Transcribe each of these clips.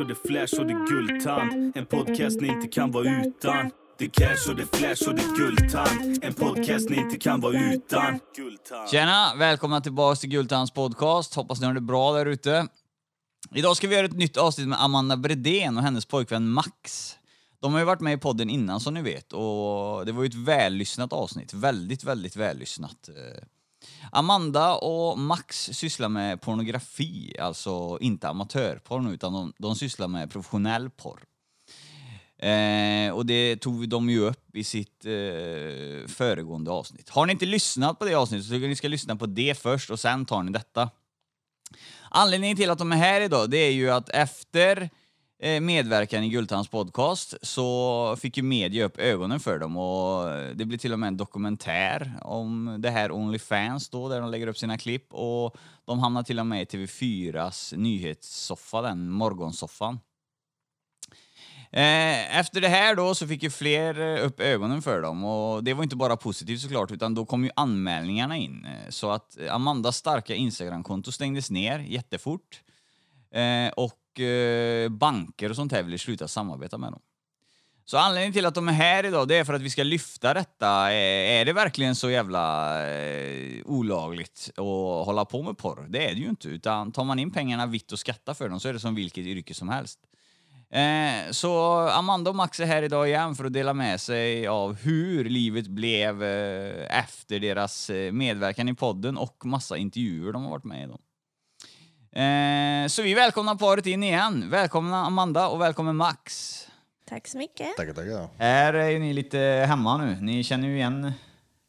cash och det flash och det guldtand. En podcast ni inte kan vara utan. Det cash och det flash och det guldtand. En podcast ni inte kan vara utan. Tjena! Välkomna tillbaka till Guldtands podcast. Hoppas ni har det bra där ute. Idag ska vi göra ett nytt avsnitt med Amanda Bredén och hennes pojkvän Max. De har ju varit med i podden innan som ni vet och det var ju ett vällyssnat avsnitt. Väldigt, väldigt vällyssnat. Eh, Amanda och Max sysslar med pornografi, alltså inte amatörporr utan de, de sysslar med professionell porr. Eh, och det tog de ju upp i sitt eh, föregående avsnitt. Har ni inte lyssnat på det avsnittet så tycker jag ni ska lyssna på det först och sen tar ni detta. Anledningen till att de är här idag det är ju att efter eh, Eh, medverkan i Gultans podcast så fick ju media upp ögonen för dem och eh, det blir till och med en dokumentär om det här Onlyfans då där de lägger upp sina klipp och de hamnar till och med i TV4s nyhetssoffa, den morgonsoffan. Eh, efter det här då så fick ju fler upp ögonen för dem och det var inte bara positivt såklart utan då kom ju anmälningarna in. Så att Amandas starka Instagramkonto stängdes ner jättefort. och och eh, banker och sånt här ville sluta samarbeta med dem. Så anledningen till att de är här idag det är för att vi ska lyfta detta. Eh, är det verkligen så jävla eh, olagligt att hålla på med porr? Det är det ju inte. Utan tar man in pengarna vitt och skattar för dem så är det som vilket yrke som helst. Eh, så Amanda och Max är här idag igen för att dela med sig av hur livet blev eh, efter deras eh, medverkan i podden och massa intervjuer de har varit med i. Dem. Eh, så vi välkomnar paret in igen. Välkomna Amanda och välkommen Max. Tack så mycket. Tackar, tackar. Här är ju ni lite hemma nu. Ni känner ju igen...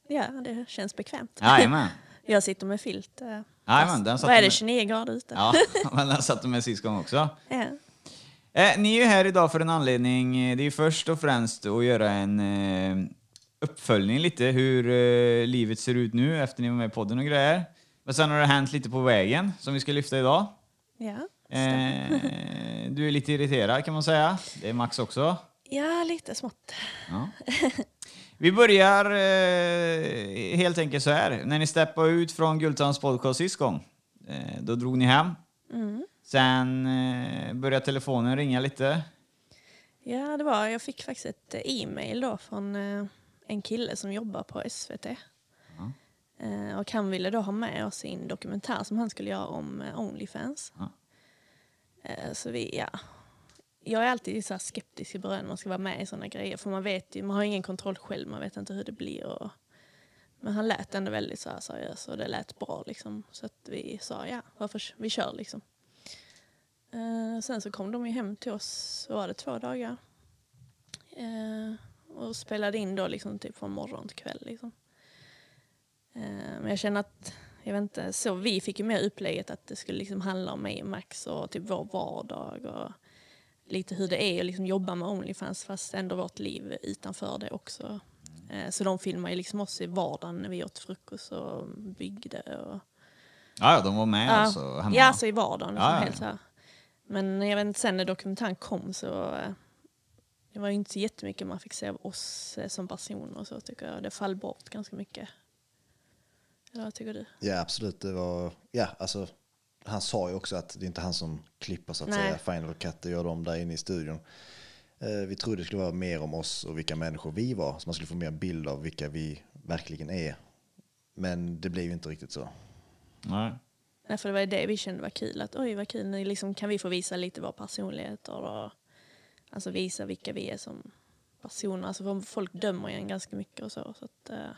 Ja, det känns bekvämt. Jajamän. Jag sitter med filt. eh, Jajamän, den satt Vad är det, med- 29 grader ute? Ja, men den satt med sist gång också. Ja. Eh, ni är ju här idag för en anledning. Det är ju först och främst att göra en eh, uppföljning lite hur eh, livet ser ut nu efter ni var med i podden och grejer. Men sen har det hänt lite på vägen som vi ska lyfta idag. Ja. Eh, du är lite irriterad kan man säga. Det är Max också. ja, lite smått. Ja. Vi börjar eh, helt enkelt så här. När ni steppade ut från Gultans podcast sist gång, eh, då drog ni hem. Sen eh, började telefonen ringa lite. Ja, det var, jag fick faktiskt ett eh, e-mail då från eh, en kille som jobbar på SVT. Eh, och han ville då ha med oss en dokumentär som han skulle göra om eh, Onlyfans. Ja. Eh, så vi, ja. Jag är alltid så skeptisk i början när man ska vara med i sådana grejer. För man vet ju, man har ingen kontroll själv, man vet inte hur det blir. Och, men han lät ändå väldigt så här seriös och det lät bra liksom. Så att vi sa ja, varför, vi kör liksom. Sen så kom de ju hem till oss, så var det två dagar. Och spelade in då liksom typ från morgon till kväll liksom. Eh, men jag känner att, jag vet inte, så vi fick ju mer upplägget att det skulle liksom handla om mig och Max och typ vår vardag och lite hur det är att liksom jobba med Onlyfans fast ändå vårt liv utanför det också. Eh, så de filmar ju liksom oss i vardagen när vi åt frukost och byggde och Ja, de var med Ja. alltså hemma. Ja, alltså i vardagen. Liksom, Ja, ja. Helt så här. Men jag vet inte, sen när dokumentären kom så eh, det var ju inte så jättemycket man fick se av oss som personer och så tycker jag. Det fall bort ganska mycket. Eller vad tycker du? Ja, absolut. Det var, ja, alltså, han sa ju också att det är inte han som klipper så att Nej. säga. Final Cut och gör dem där inne i studion. Eh, vi trodde det skulle vara mer om oss och vilka människor vi var. Så man skulle få mer bild av vilka vi verkligen är. Men det blev ju inte riktigt så. Nej. Nej, för det var det vi kände var kul. Att oj vad kul, nu liksom kan vi få visa lite våra personligheter och alltså visa vilka vi är som personer. Alltså för folk dömer ju en ganska mycket och så. så att, eh,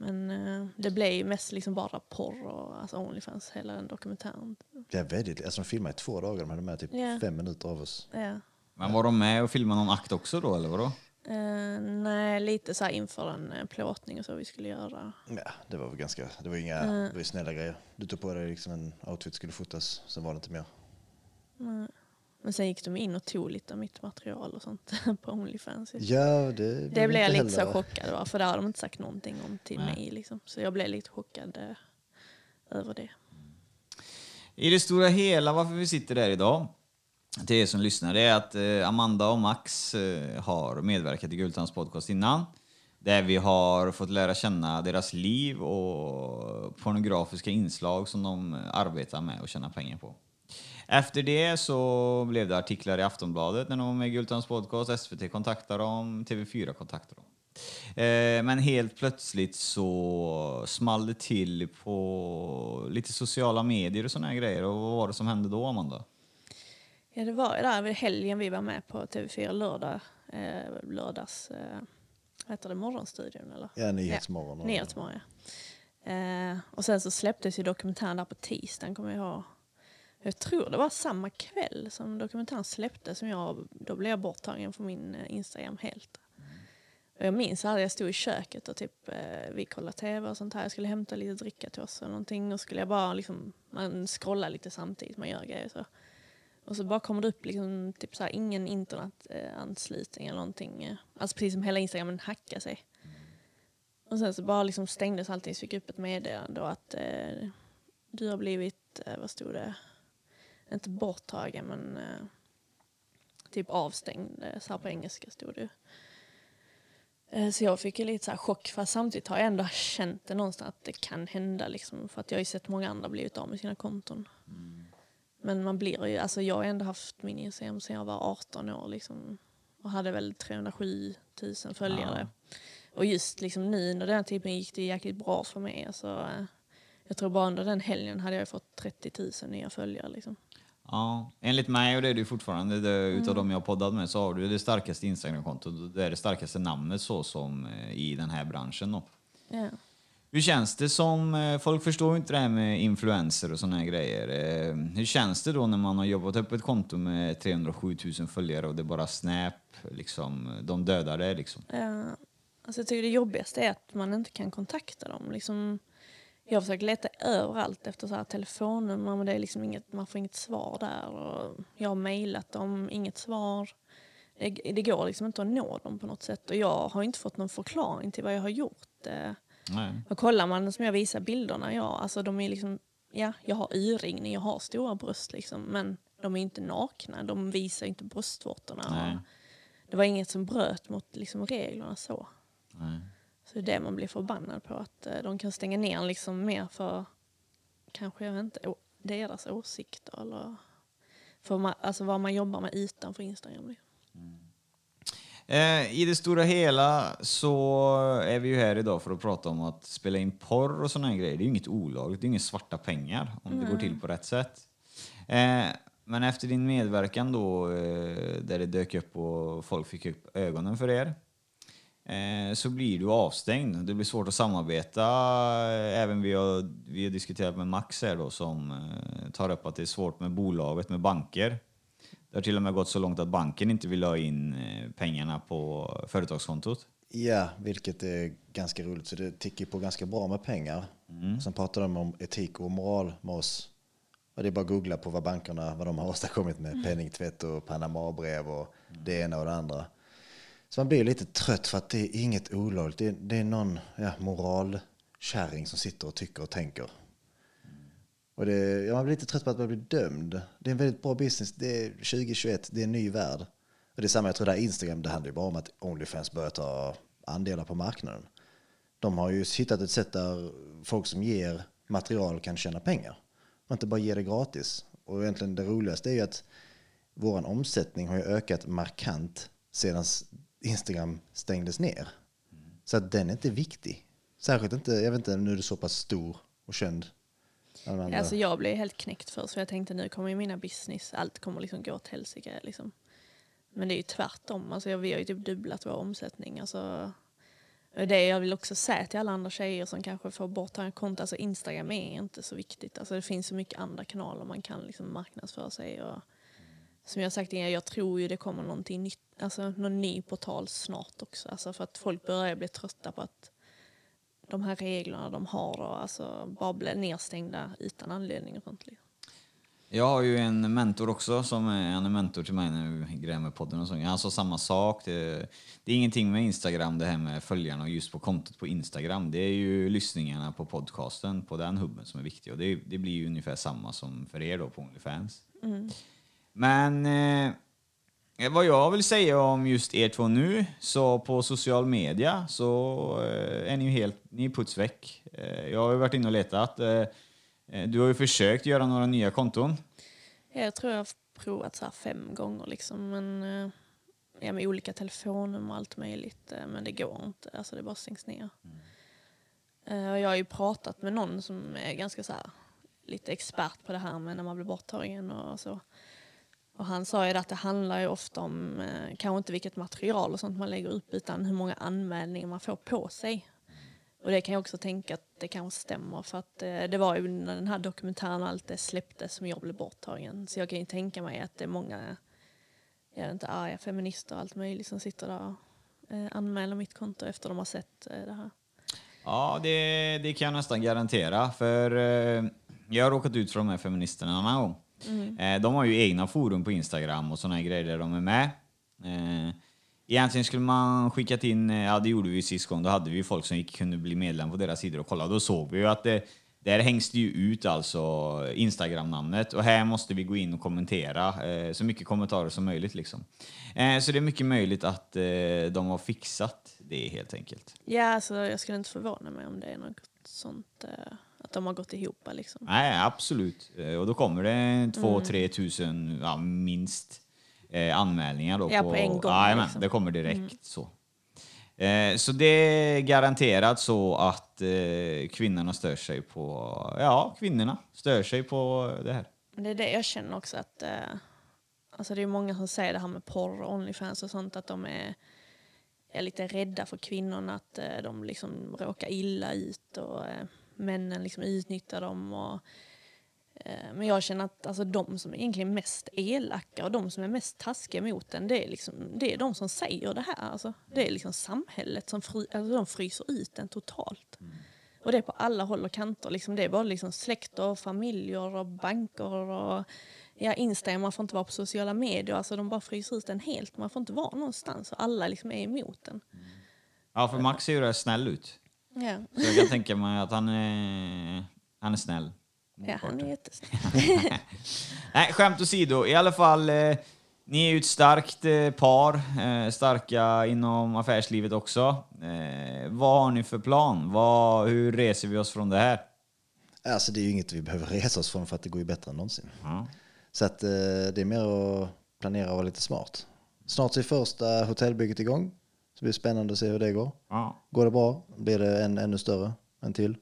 men eh, det blev ju mest liksom bara porr och alltså Onlyfans, hela den dokumentären. Ja, väldigt. Alltså, de filmade i två dagar. De hade med typ Ja. fem minuter av oss. Ja. Men var de med och filmade någon akt också då, eller vadå? Eh, nej, lite så här inför en uh, plåtning och så vi skulle göra. Ja, det var väl ganska, det var inga Mm. det var ju snälla grejer. Du tog på dig liksom en outfit skulle fotas, sen var det inte mer. Nej. Men sen gick de in och tog lite av mitt material och sånt på Onlyfans. Ja, det, Det blev jag lite så chockad av, för det har de inte sagt någonting om till Nej. mig. Liksom. Så jag blev lite chockad eh, över det. I det stora hela varför vi sitter där idag, till er som lyssnar, det är att eh, Amanda och Max eh, har medverkat i Gultans podcast innan. Där vi har fått lära känna deras liv och pornografiska inslag som de arbetar med och tjänar pengar på. Efter det så blev det artiklar i Aftonbladet när de var med i Gultans podcast. SVT kontaktade dem, TV4 kontaktade dem. Eh, men helt plötsligt så small det till på lite sociala medier och såna här grejer. Och vad var det som hände då, Amanda? Ja, det var ju där vid helgen vi var med på TV4 lördag, eh, lördags, eh, vad heter det, morgonstudion eller? Ja, Nyhetsmorgon. Ja, Nyhetsmorgon, ja. Eh, och sen så släpptes ju dokumentären där på tisdagen, kommer jag ihåg. Jag tror det var samma kväll som dokumentären släpptes som jag, då blev jag borttagen från min eh, Instagram helt. Och jag minns att jag stod i köket och typ, eh, vi kollade tv och sånt här. Jag skulle hämta lite dricka till oss och någonting. Och skulle jag bara liksom, man scrollar lite samtidigt, man gör grejer så. Och så bara kommer det upp liksom, typ så här, ingen internetanslutning eller någonting. Alltså precis som hela Instagram hackar sig. Och sen så bara liksom stängdes allting så fick jag upp ett meddelande då att eh, du har blivit, eh, vad stod det, inte borttagen men eh, typ avstängd, eh, så här på engelska stod det. Eh, Så jag fick ju lite så här chock, fast samtidigt har jag ändå känt det någonstans att det kan hända. Liksom, för att jag har ju sett många andra blivit av med sina konton. Men man blir ju, alltså jag har ändå haft min Instagram sedan jag var 18 år liksom, och hade väl 307 000 följare. Och just liksom nu under den tiden gick det jäkligt bra för mig. Alltså, eh, jag tror bara under den helgen hade jag fått 30 000 nya följare. Liksom. Ja, enligt mig, och det är du fortfarande, det, utav de jag poddat med, så har du det starkaste Instagramkontot. Det är det starkaste namnet så som eh, i den här branschen då. Ja. Hur känns det som, eh, folk förstår ju inte det här med influencer och såna här grejer. Eh, Hur känns det då när man har jobbat upp ett konto med 307 000 följare och det är bara Snap, liksom, de dödar det liksom? Ja, alltså jag tycker det jobbigaste är att man inte kan kontakta dem. Liksom, jag har försökt leta överallt efter så här telefonnummer men det är liksom inget, man får inget svar där. Och jag har mejlat dem, inget svar. Det, det går liksom inte att nå dem på något sätt och jag har inte fått någon förklaring till vad jag har gjort. Eh, Nej. Och kollar man som jag visar bilderna, ja, alltså de är liksom, ja, jag har y-ringning, jag har stora bröst liksom, men de är inte nakna, de visar inte bröstvårtorna. Det var inget som bröt mot liksom, reglerna så. Nej. Så det är det man blir förbannad på, att eh, de kan stänga ner liksom mer för, kanske jag vet inte, deras åsikter eller för man, alltså vad man jobbar med utanför Instagram. liksom. Eh, I det stora hela så är vi ju här idag för att prata om att spela in porr och här grejer. Det är ju inget olagligt, det är inga svarta pengar om det går till på rätt sätt. Eh, men efter din medverkan då, eh, där det dök upp och folk fick upp ögonen för er, så blir du avstängd. Det blir svårt att samarbeta. Eh, Även vi har, vi har diskuterat med Max här då som eh, tar upp att det är svårt med bolaget, med banker. Det har till och med gått så långt att banken inte vill ha in eh, pengarna på företagskontot. Ja, vilket är ganska roligt. Så det tickar på ganska bra med pengar. Sen pratar de om etik och moral med oss. Och det är bara att googla på vad bankerna vad de har åstadkommit med penningtvätt och Panama-brev och det ena och det andra. Så man blir lite trött för att det är inget olagligt. Det är, det är någon ja, moralkärring som sitter och tycker och tänker. Och det, ja, man blir lite trött på att man blir dömd. Det är en väldigt bra business. Det är 2021, det är en ny värld. Och det är samma, jag tror det här Instagram, det handlar ju bara om att Onlyfans börjar ta andelar på marknaden. De har ju hittat ett sätt där folk som ger material kan tjäna pengar. Och inte bara ge det gratis. Och egentligen det roligaste är ju att vår omsättning har ju ökat markant sedan Instagram stängdes ner. Så att den är inte viktig. Särskilt inte, jag vet inte, nu är du så pass stor och känd. Alltså jag blev helt knäckt först för jag tänkte nu kommer ju mina business, allt kommer liksom gå åt helsike. Liksom. Men det är ju tvärtom. Alltså vi har ju typ dubblat vår omsättning. Alltså, det jag vill också säga till alla andra tjejer som kanske får borttagen konto, alltså Instagram är inte så viktigt. Alltså det finns så mycket andra kanaler man kan liksom marknadsföra sig. Och, som jag sagt innan, jag tror ju det kommer någonting nytt, alltså någon ny portal snart också. Alltså för att folk börjar bli trötta på att de här reglerna de har och alltså bara blir nedstängda utan anledning och sånt. Jag har ju en mentor också, som är, han är mentor till mig vi grejer med podden och så. Han sa samma sak. Det, det är ingenting med Instagram, det här med följarna och just på kontot på Instagram. Det är ju lyssningarna på podcasten, på den hubben som är viktig. Och det, det blir ju ungefär samma som för er då på Onlyfans. Men eh, vad jag vill säga om just er två nu, så på social media så eh, är ni ju helt, ni är puts väck. Eh, jag har ju varit inne och letat. Eh, eh, du har ju försökt göra några nya konton. Jag tror jag har provat så här fem gånger liksom. Men, eh, ja, med olika telefonnummer och allt möjligt. eh, Men det går inte. Alltså det bara stängs ner. Eh, Och jag har ju pratat med någon som är ganska så här, lite expert på det här med när man blir borttagen och så. Och han sa ju att det handlar ju ofta om, eh, kanske inte vilket material och sånt man lägger upp utan hur många anmälningar man får på sig. Och det kan jag också tänka att det kanske stämmer för att eh, det var ju när den här dokumentären och allt det släpptes som jag blev borttagen. Så jag kan ju tänka mig att det är många, jag vet inte, arga feminister och allt möjligt som sitter där och eh, anmäler mitt konto efter de har sett eh, det här. Ja, det, det kan jag nästan garantera. För eh, jag har råkat ut för de här feministerna en annan gång. Eh, de har ju egna forum på Instagram och såna här grejer där de är med. Eh, egentligen skulle man skickat in, eh, ja det gjorde vi sist gång, då hade vi folk som gick, kunde bli medlem på deras sidor och kolla. Då såg vi ju att det, där hängs det ju ut alltså Instagram-namnet och här måste vi gå in och kommentera eh, så mycket kommentarer som möjligt liksom. Eh, så det är mycket möjligt att eh, de har fixat det helt enkelt. Ja, alltså, jag skulle inte förvåna mig om det är något sånt, eh, att de har gått ihop liksom. Nej, absolut. Eh, Och då kommer det två, tre tusen, ja, minst, eh, anmälningar. Då Ja, på en gång, Jajamän, liksom. det kommer direkt så. Eh, så det är garanterat så att eh, kvinnorna stör sig på, ja, kvinnorna stör sig på det här. Det är det jag känner också att, eh, alltså det är många som säger det här med porr och Onlyfans och sånt, att de är, är lite rädda för kvinnorna, att eh, de liksom råkar illa ut och eh, männen liksom utnyttjar dem. Och, eh, men jag känner att alltså, de som är egentligen mest elaka och de som är mest taskiga mot en, det är, liksom, det är de som säger det här. Alltså, det är liksom samhället som fry, alltså, de fryser ut en totalt. Och det är på alla håll och kanter. Liksom, det är både liksom släkt och familjer och banker och ja, Instagram. Man får inte vara på sociala medier. Alltså, de bara fryser ut en helt. Man får inte vara någonstans och alla liksom är emot en. Ja, för Max ser ju rätt snäll ut. Ja, Så jag kan tänka mig att han är, han är snäll. ja han är jättesnäll. Nej, skämt åsido. I alla fall, eh, ni är ju ett starkt eh, par, eh, starka inom affärslivet också. Eh, vad har ni för plan? Vad, hur reser vi oss från det här? Alltså det är ju inget vi behöver resa oss från för att det går ju bättre än någonsin. Ja. Så att, eh, det är mer att planera och vara lite smart. Snart så är första hotellbygget igång. Så det blir spännande att se hur det går. Ja. Går det bra blir det en ännu större, en till.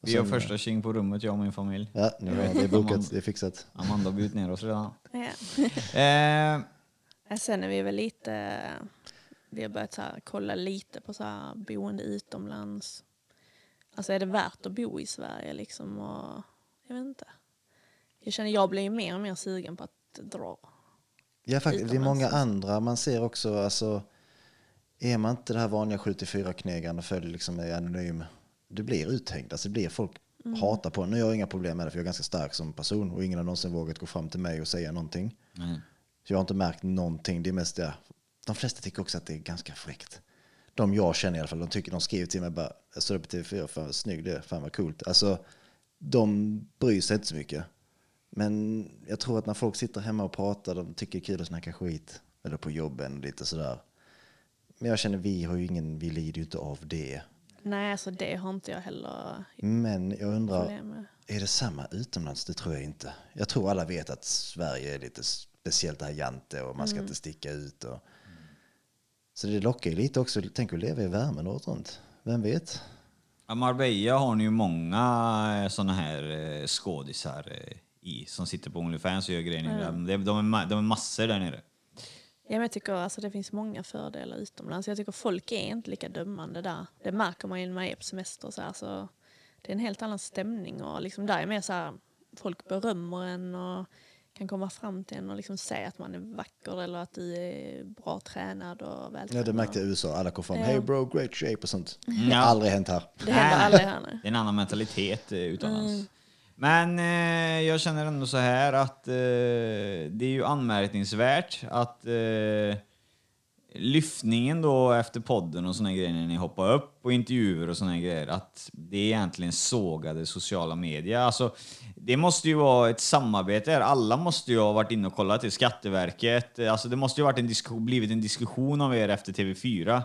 Och Vi har första tjing på rummet, jag och min familj. Ja, nu har det är bokat, det är fixat. Amanda har bjudit ner oss redan. Ja. Eh, Ja, Sen är vi väl lite... Vi har börjat så här, kolla lite på så här, boende utomlands. Alltså är det värt att bo i Sverige liksom? Och, jag vet inte. Jag känner jag blir ju mer och mer sugen på att dra. Ja, faktiskt. Det är många andra. Man ser också, alltså, är man inte det här vanliga 74-knegaren och följer liksom är anonym, det blir uthängd. Alltså det blir folk hatar på en. Nu har jag inga problem med det för jag är ganska stark som person och ingen har någonsin vågat gå fram till mig och säga någonting. nej. Så jag har inte märkt någonting. Det är mest det. De flesta tycker också att det är ganska fräckt. De jag känner i alla fall, de, tycker, de skriver till mig bara, jag står upp på TV4, fan vad snygg det är, fan vad coolt. Alltså, de bryr sig inte så mycket. Men jag tror att när folk sitter hemma och pratar, de tycker det är kul att snacka skit. Eller på jobben och lite sådär. Men jag känner, vi har ju ingen, vi lider ju inte av det. Nej, alltså det har inte jag heller Men jag undrar, problem är det samma utomlands? Det tror jag inte. Jag tror alla vet att Sverige är lite speciellt här jante och man ska inte sticka ut. Och... Så det lockar ju lite också. Tänk att leva i värmen året runt. Vem vet? Ja, Marbella har ni ju många sådana här eh, skådisar eh, i som sitter på Onlyfans och gör grejer nere. De, de, är, de är massor där nere. Ja, men jag tycker alltså, det finns många fördelar utomlands. Jag tycker folk är inte lika dömande där. Det märker man ju när man är på semester. Så här, så det är en helt annan stämning. Och liksom där är mer så här, folk berömmer en och kan komma fram till en och liksom säga att man är vacker eller att du är bra tränad och vältränad. Ja, det märkte jag i USA. Alla kom fram. Ja. Hey bro, great shape och sånt. Ja. Aldrig hänt här. Det händer aldrig här nu. Det är en annan mentalitet eh, utomlands. Men eh, jag känner ändå så här att eh, det är ju anmärkningsvärt att eh, lyftningen då efter podden och såna grejer när ni hoppar upp och intervjuer och såna grejer att det är egentligen sågade sociala medier. Alltså, det måste ju vara ett samarbete här. Alla måste ju ha varit inne och kollat till Skatteverket. Alltså, det måste ju ha varit en diskussion, blivit en diskussion av er efter TV4.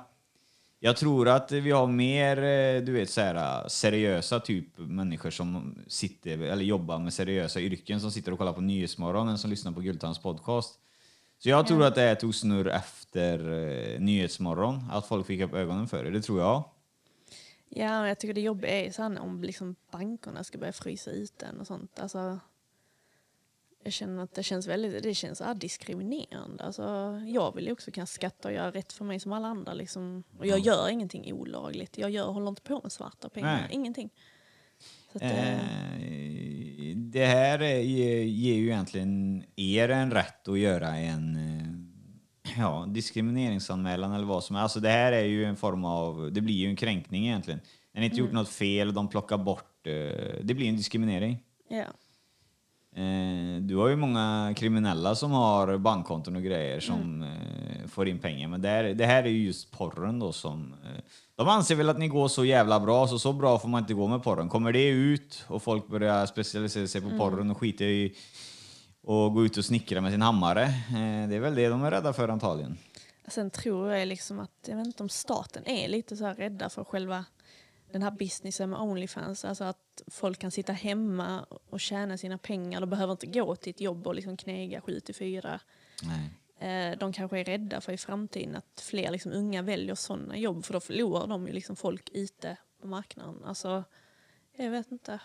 Jag tror att vi har mer, eh, du vet, så här, seriösa typ människor som sitter, eller jobbar med seriösa yrken som sitter och kollar på Nyhetsmorgon än som lyssnar på Gultans podcast. Så jag tror att det tog snurr efter eh, Nyhetsmorgon, att folk fick upp ögonen för det. Det tror jag. Ja, jag tycker det jobbiga är här om liksom bankerna ska börja frysa ut den och sånt. Alltså, jag känner att det känns väldigt det känns här diskriminerande. Alltså, jag vill ju också kunna skatta och göra rätt för mig som alla andra. Liksom. Och jag gör ingenting olagligt. Jag gör, håller inte på med svarta pengar. Nej. Ingenting. Att, eh, Eh, det här är, ger ger ju egentligen er en rätt att göra en eh, ja, diskrimineringsanmälan eller vad som är. Alltså det här är ju en form av, det blir ju en kränkning egentligen. När ni inte gjort något fel de plockar bort, eh, det blir en diskriminering. ja. Eh, Du har ju många kriminella som har bankkonton och grejer som eh, får in pengar. Men det här, det här är ju just porren då som... eh, De anser väl att ni går så jävla bra, så så bra får man inte gå med porren. Kommer det ut och folk börjar specialisera sig på porren och skita i och gå ut och snickra med sin hammare. eh, Det är väl det de är rädda för antagligen. Sen tror jag liksom att, jag vet inte om staten är lite så rädda för själva den här businessen med Onlyfans. Alltså att folk kan sitta hemma och tjäna sina pengar. De behöver inte gå till ett jobb och liksom knega 7 till 4. Nej. Eh, De kanske är rädda för i framtiden att fler liksom unga väljer sådana jobb för då förlorar de ju liksom folk ute på marknaden. Alltså, jag vet inte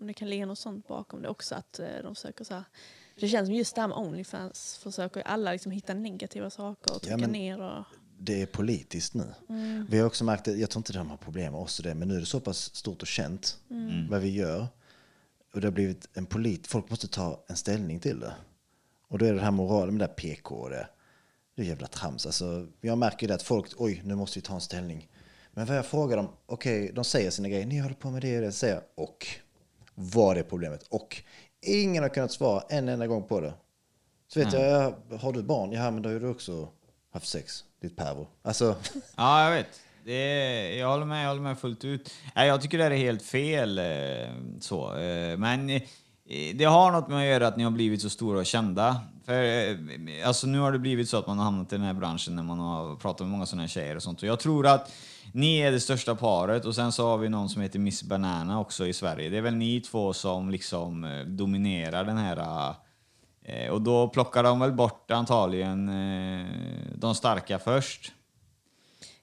om det kan ligga något sånt bakom det också att eh, de söker så här. Det känns som just det här med Onlyfans försöker alla liksom hitta negativa saker och trycka men- ner. Och, Det är politiskt nu. Vi har också märkt, att- jag tror inte de har problem med oss och det, men nu är det så pass stort och känt vad vi gör. Och det har blivit en polit, folk måste ta en ställning till det. Och då är det det här moralen med det där PK och det. Det är jävla trams. Alltså, jag märker det att folk, oj, nu måste vi ta en ställning. Men vad jag frågar dem, okej, de säger sina grejer, ni håller på med det och det, säger jag, och. Vad är problemet? Och. Ingen har kunnat svara en enda gång på det. Så vet jag, ja, har du barn? Ja, men då har du också haft sex, ditt pervo. Alltså, Ja, jag vet. Det är, jag, håller med, jag håller med fullt ut. Nej, jag tycker det här är helt fel. Eh, så. Eh, men eh, det har något med att göra att ni har blivit så stora och kända. För, alltså, nu har det blivit så att man har hamnat i den här branschen när man har pratat med många sådana här tjejer och sånt. Och jag tror att ni är det största paret och sen så har vi någon som heter Miss Banana också i Sverige. Det är väl ni två som liksom dominerar den här eh, och då plockar de väl bort antagligen eh, de starka först.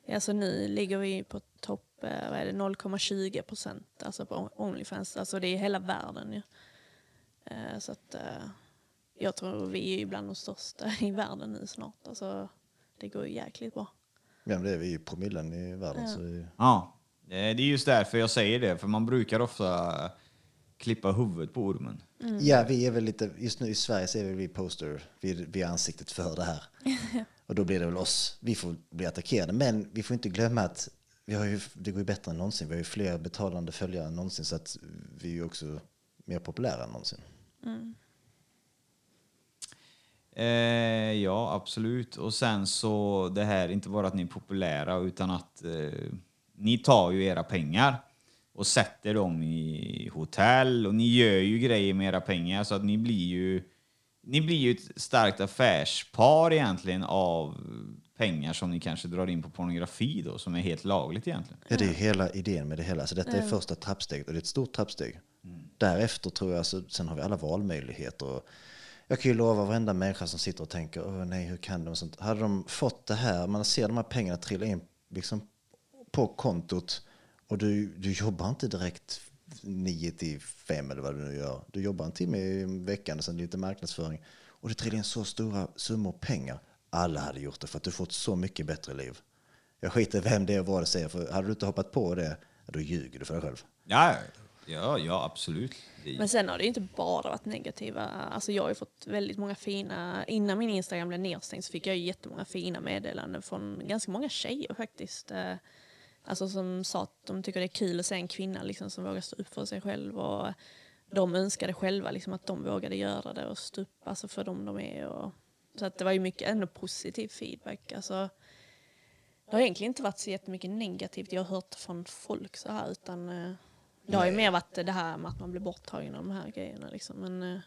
ja, så nu ligger vi på topp eh, vad är det, 0,20 procent alltså på Onlyfans. Alltså det är hela världen ju. Eh, Så att eh, jag tror vi är bland de största i världen nu snart. Alltså, det går ju jäkligt bra. ja, men det är vi ju promillen i världen. Så vi, Ja, eh, det är just därför jag säger det, för man brukar ofta klippa huvudet på ormen. Ja, vi är väl lite, just nu i Sverige så är vi poster, vi, är- vi är ansiktet för det här. Och då blir det väl oss, vi får bli attackerade. Men vi får inte glömma att vi har ju, det går ju bättre än någonsin. Vi har ju fler betalande följare än någonsin så att vi är ju också mer populära än någonsin. Eh, ja, absolut. Och sen så det här, inte bara att ni är populära, utan att eh, ni tar ju era pengar och sätter dem i hotell och ni gör ju grejer med era pengar så att ni blir ju ni blir ju ett starkt affärspar egentligen av pengar som ni kanske drar in på pornografi då, som är helt lagligt egentligen. Ja, det är ju hela idén med det hela. Så detta är första trappsteget och det är ett stort trappsteg. Därefter tror jag, så, sen har vi alla valmöjligheter. Och jag kan ju lova varenda människa som sitter och tänker, åh nej, hur kan de? och Sånt. Hade de fått det här, man ser de här pengarna trilla in liksom, på kontot och du, du jobbar inte direkt 9 till 5 eller vad du nu gör. Du jobbar en timme i veckan och sen lite marknadsföring. Och det trillar in så stora summor pengar. Alla hade gjort det för att du fått så mycket bättre liv. Jag skiter vem det är och vad det säger, för hade du inte hoppat på det, då ljuger du för dig själv. Ja, ja, ja absolut. Men sen har det ju inte bara varit negativa. Alltså jag har ju fått väldigt många fina, innan min Instagram blev nedstängd så fick jag ju jättemånga fina meddelanden från ganska många tjejer faktiskt. Alltså som sa att de tycker det är kul att se en kvinna liksom som vågar stå upp för sig själv och de önskade själva liksom att de vågade göra det och stå upp alltså för dem de är. Och, så att det var ju mycket ändå positiv feedback. Alltså, det har egentligen inte varit så jättemycket negativt jag har hört från folk så här utan eh, det har ju mer varit det här med att man blir borttagen av de här grejerna liksom. Men eh,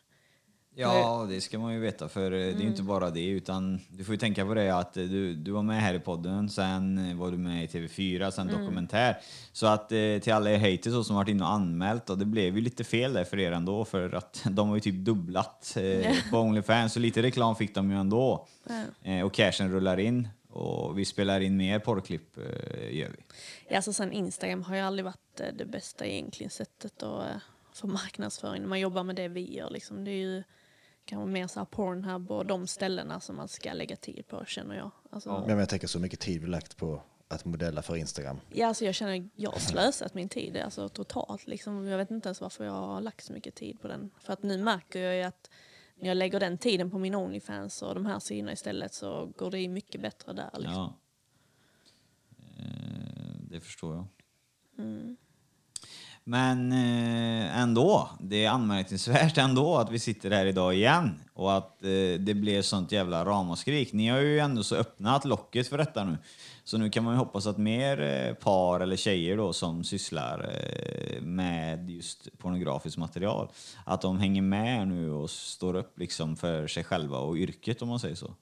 Ja, det ska man ju veta för eh, det är ju Mm. inte bara det utan du får ju tänka på det att eh, du, du var med här i podden, sen eh, var du med i TV4, sen Mm. dokumentär. Så att till alla er haters som varit inne och anmält och det blev ju lite fel där för er ändå för att de har ju typ dubblat eh, på Onlyfans så lite reklam fick de ju ändå. Eh, och cashen rullar in och vi spelar in mer porrklipp eh, gör vi. Ja, alltså sen Instagram har ju aldrig varit det bästa egentligen sättet att, för marknadsföring. När man jobbar med det vi gör. Liksom. Det är ju kanske mer så här Pornhub och de ställena som man ska lägga tid på känner jag. Alltså, Men jag tänker så mycket tid vi lagt på att modella för Instagram. Ja, alltså jag känner att jag har slösat min tid alltså, totalt. Liksom. Jag vet inte ens varför jag har lagt så mycket tid på den. För att nu märker jag ju att när jag lägger den tiden på min Onlyfans och de här sidorna istället så går det ju mycket bättre där. Liksom. Ja. Eh, det förstår jag. Men eh, ändå, det är anmärkningsvärt ändå att vi sitter här idag igen och att eh, det blev sånt jävla ramaskrik. Ni har ju ändå så öppnat locket för detta nu. Så nu kan man ju hoppas att mer eh, par eller tjejer då som sysslar med just pornografiskt material, att de hänger med nu och står upp liksom för sig själva och yrket om man säger så.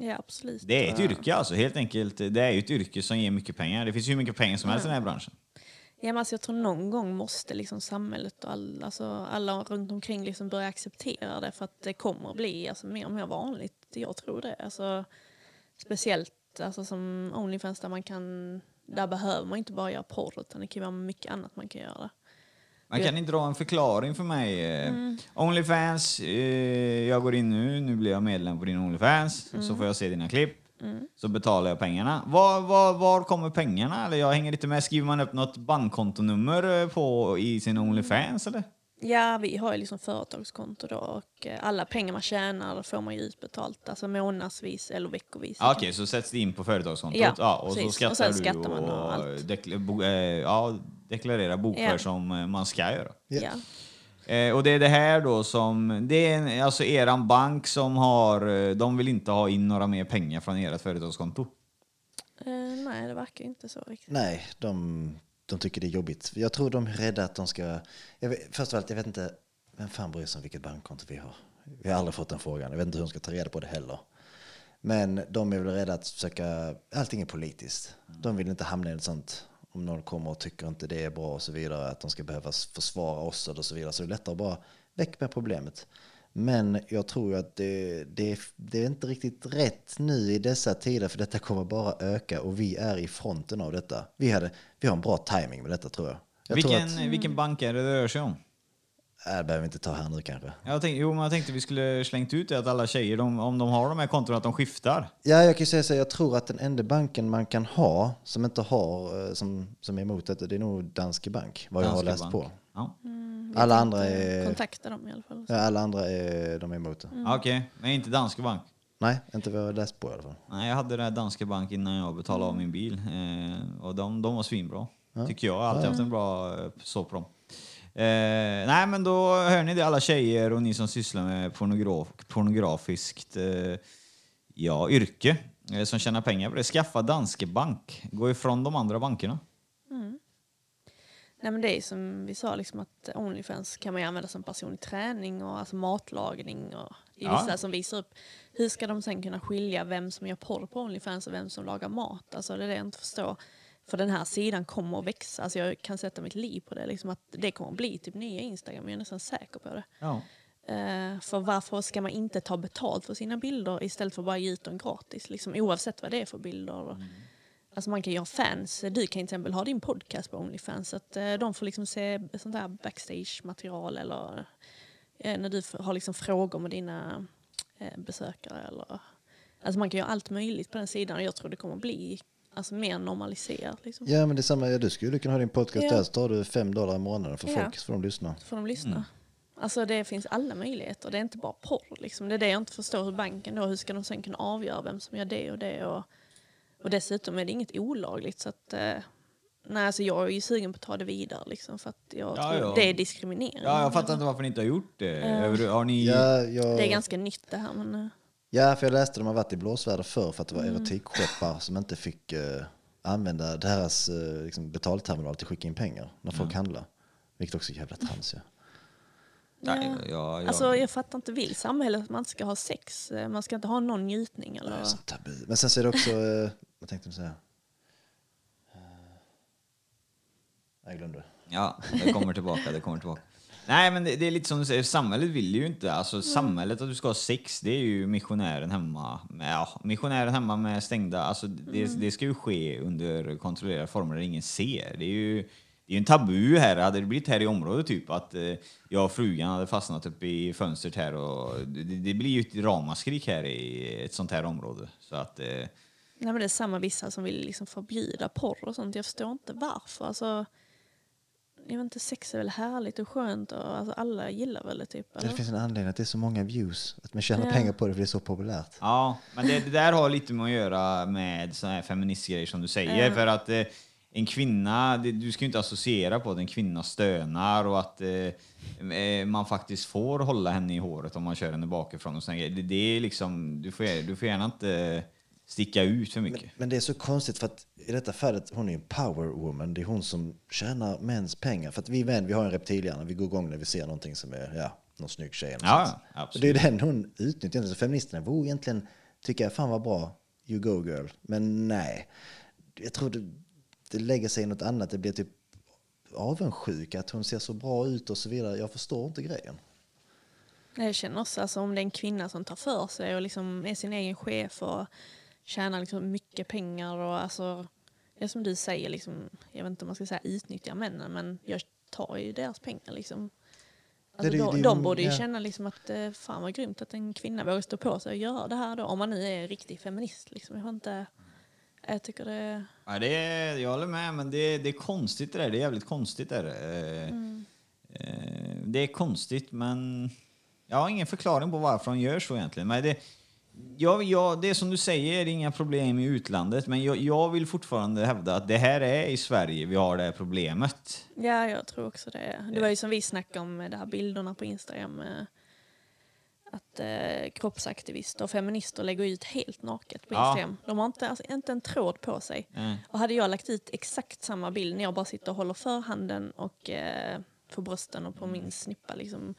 Ja, absolut. Det är ett yrke alltså, helt enkelt. Det är ju ett yrke som ger mycket pengar. Det finns ju hur mycket pengar som helst i den här branschen. Ja, men alltså jag tror någon gång måste liksom samhället och all, alltså alla runt omkring liksom börja acceptera det för att det kommer att bli alltså mer och mer vanligt. Jag tror det. Alltså, speciellt alltså, som Onlyfans där man kan, där behöver man inte bara göra porr utan det kan vara mycket annat man kan göra. Man kan inte dra en förklaring för mig. eh, Onlyfans, eh, jag går in nu, nu blir jag medlem på din Onlyfans, så får jag se dina klipp. Så betalar jag pengarna. Var, var, var kommer pengarna? Eller jag hänger inte med. Skriver man upp något bankkontonummer eh, på i sin Onlyfans eller? Ja, vi har ju liksom företagskonto då och eh, alla pengar man tjänar får man ju utbetalt, alltså månadsvis eller veckovis. Ja, Okej, så sätts det in på företagskontot. Ja, och så precis. skattar Och sen du skattar man och allt. dekla- bo, eh, ja, deklarerar bokför Ja. som man ska göra. Ja. Eh, och det är det här då som, det är en- alltså eran bank som har, eh, de vill inte ha in några mer pengar från ert företagskonto. Eh, nej, det verkar inte så riktigt. Nej, de, de tycker det är jobbigt. Jag tror de är rädda att de ska... Jag vet, först av allt, jag vet inte, vem fan bryr sig om vilket bankkonto vi har? Vi har aldrig fått den frågan. Jag vet inte hur de ska ta reda på det heller. Men de är väl rädda att försöka... Allting är politiskt. De vill inte hamna i ett sånt, om någon kommer och tycker inte det är bra och så vidare, att de ska behöva försvara oss och så vidare. Så det är lättare att bara väck med problemet. Men jag tror att det, det, det är inte riktigt rätt nu i dessa tider för detta kommer bara öka och vi är i fronten av detta. Vi, hade, vi har en bra timing med detta tror jag. jag Vilken, att, vilken bank är det det rör sig om? Äh, det behöver vi inte ta här nu kanske. Jag tänkte, jo, men jag tänkte vi skulle slängt ut det att alla tjejer, de, om de har de här kontona, att de skiftar. Ja, jag kan ju säga så jag tror att den enda banken man kan ha som inte har, eh, som, som är emot detta, det är nog Danske Bank, vad jag har Danske läst Bank. på. Ja. Alla andra är, Kontakta dem i alla fall. ja, alla andra är, de är emot det. Ja, Okej, men inte Danske Bank. Nej, inte vad jag har läst på i alla fall. Nej, jag hade det här Danske Bank innan jag betalade av min bil. Eh, och de, de var svinbra. Tycker jag. Jag har alltid haft en bra eh, så på dem. Eh, nej, men då hör ni det alla tjejer och ni som sysslar med pornograf, pornografiskt eh, ja, yrke eh, som tjänar pengar på det. Skaffa Danske Bank. Gå ifrån de andra bankerna. Nej, men det är som vi sa, liksom att Onlyfans kan man ju använda som personlig träning och alltså matlagning. Och det är Ja. vissa som visar upp. Hur ska de sen kunna skilja vem som gör porr på Onlyfans och vem som lagar mat? Alltså det är det jag inte förstår. För den här sidan kommer att växa. Alltså jag kan sätta mitt liv på det. Liksom att det kommer att bli typ nya Instagram. Jag är nästan säker på det. Ja. Eh, för varför ska man inte ta betalt för sina bilder istället för att bara ge ut dem gratis? Liksom, oavsett vad det är för bilder. Alltså man kan ju ha fans. Du kan till exempel ha din podcast på Onlyfans. Så att eh, de får liksom se sånt där backstage-material eller eh, när du har liksom frågor med dina besökare. Eller, alltså man kan göra allt möjligt på den sidan och jag tror det kommer bli alltså, mer normaliserat. Liksom. Ja, men det är samma, ja, du skulle kunna ha din podcast Ja. där, så tar du fem dollar i månaden för Ja. folk, så får de lyssna. Så får de lyssna. Alltså det finns alla möjligheter. Det är inte bara porr. Liksom. Det är det jag inte förstår. Hur banken då, hur ska de sen kunna avgöra vem som gör det och det? Och, och dessutom är det inget olagligt. Så att, eh, nej, alltså jag är ju sugen på att ta det vidare. Liksom, för att jag Ja, tror ja. det är diskriminering. ja, jag fattar inte varför ni inte har gjort det. Över- Har ni... Ja, jag, Det är ganska nytt det här. Men, eh, ja, för jag läste de har varit i blåsväder förr för att det Mm. var erotikskeppar som inte fick eh, använda deras eh, liksom, betalterminal till att skicka in pengar när folk handlar. Vilket också är jävla trams ju. Ja, Ja. ja, ja, Alltså jag fattar inte, vill samhället att man ska ha sex? Eh, Man ska inte ha någon njutning Det eller? är så tabu. Men sen så är det också, eh, vad tänkte du säga? Eh, Jag glömde. Ja, det kommer tillbaka, det kommer tillbaka. Nej, men det, det är lite som du säger, samhället vill ju inte, alltså samhället att du ska ha sex, det är ju missionären hemma med, ja, missionären hemma med stängda, alltså det, det ska ju ske under kontrollerade former där ingen ser. Det är ju det är en tabu här, hade det blivit här i området typ att eh, jag och frugan hade fastnat uppe i fönstret här och det, det blir ju ett ramaskrik här i ett sånt här område. Så att eh, Nej, men det är samma vissa som vill liksom förbjuda porr och sånt. Jag förstår inte varför. Alltså, jag vet inte, sex är väl härligt och skönt och alltså, alla gillar väl det typ. Det Eller? finns en anledning att det är så många views, att man tjänar Ja. pengar på det för det är så populärt. Ja, men det, det där har lite med att göra med såna här feministgrejer som du säger. Ja. För att eh, en kvinna, det, du ska ju inte associera på att en kvinna stönar och att eh, eh, man faktiskt får hålla henne i håret om man kör henne bakifrån. Och såna grejer. det, det är liksom, du får, du får gärna inte sticka ut för mycket. Men det är så konstigt för att i detta fallet, hon är en power woman. Det är hon som tjänar mäns pengar. För att vi män, vi har en reptilhjärna. Vi går igång när vi ser någonting som är, ja, någon snygg tjej. Ja, ja, Och det är den hon utnyttjar. Så feministerna borde egentligen tycka, fan vad bra, you go girl. Men nej. Jag tror det, det lägger sig i något annat. Det blir typ avundsjuk att hon ser så bra ut och så vidare. Jag förstår inte grejen. Jag känner också alltså, om det är en kvinna som tar för sig och liksom är sin egen chef och tjänar liksom mycket pengar och alltså, det är som du säger, liksom, jag vet inte om man ska säga utnyttja männen men jag tar ju deras pengar liksom. Alltså, Det de, det ju- de borde ju ja. känna liksom att eh, fan vad grymt att en kvinna vågar stå på sig och göra det här då. Om man nu är riktig feminist. Liksom. Jag, har inte, jag tycker det... Ja, det är, jag håller med, men det, det är konstigt det där. Det är jävligt konstigt där. Eh, eh, det är konstigt, men jag har ingen förklaring på varför de gör så egentligen. Men det, ja, ja, det är som du säger, är inga problem i utlandet, men jag, jag vill fortfarande hävda att det här är i Sverige vi har det här problemet. Ja, jag tror också det. Det var ju som vi snackade om med de här bilderna på Instagram. eh, Att eh, kroppsaktivister och feminister lägger ut helt naket på Ja. Instagram. De har inte, alltså, inte en tråd på sig. Nej. Och hade jag lagt ut exakt samma bild när jag bara sitter och håller för handen och eh, på brösten och på min snippa. Liksom,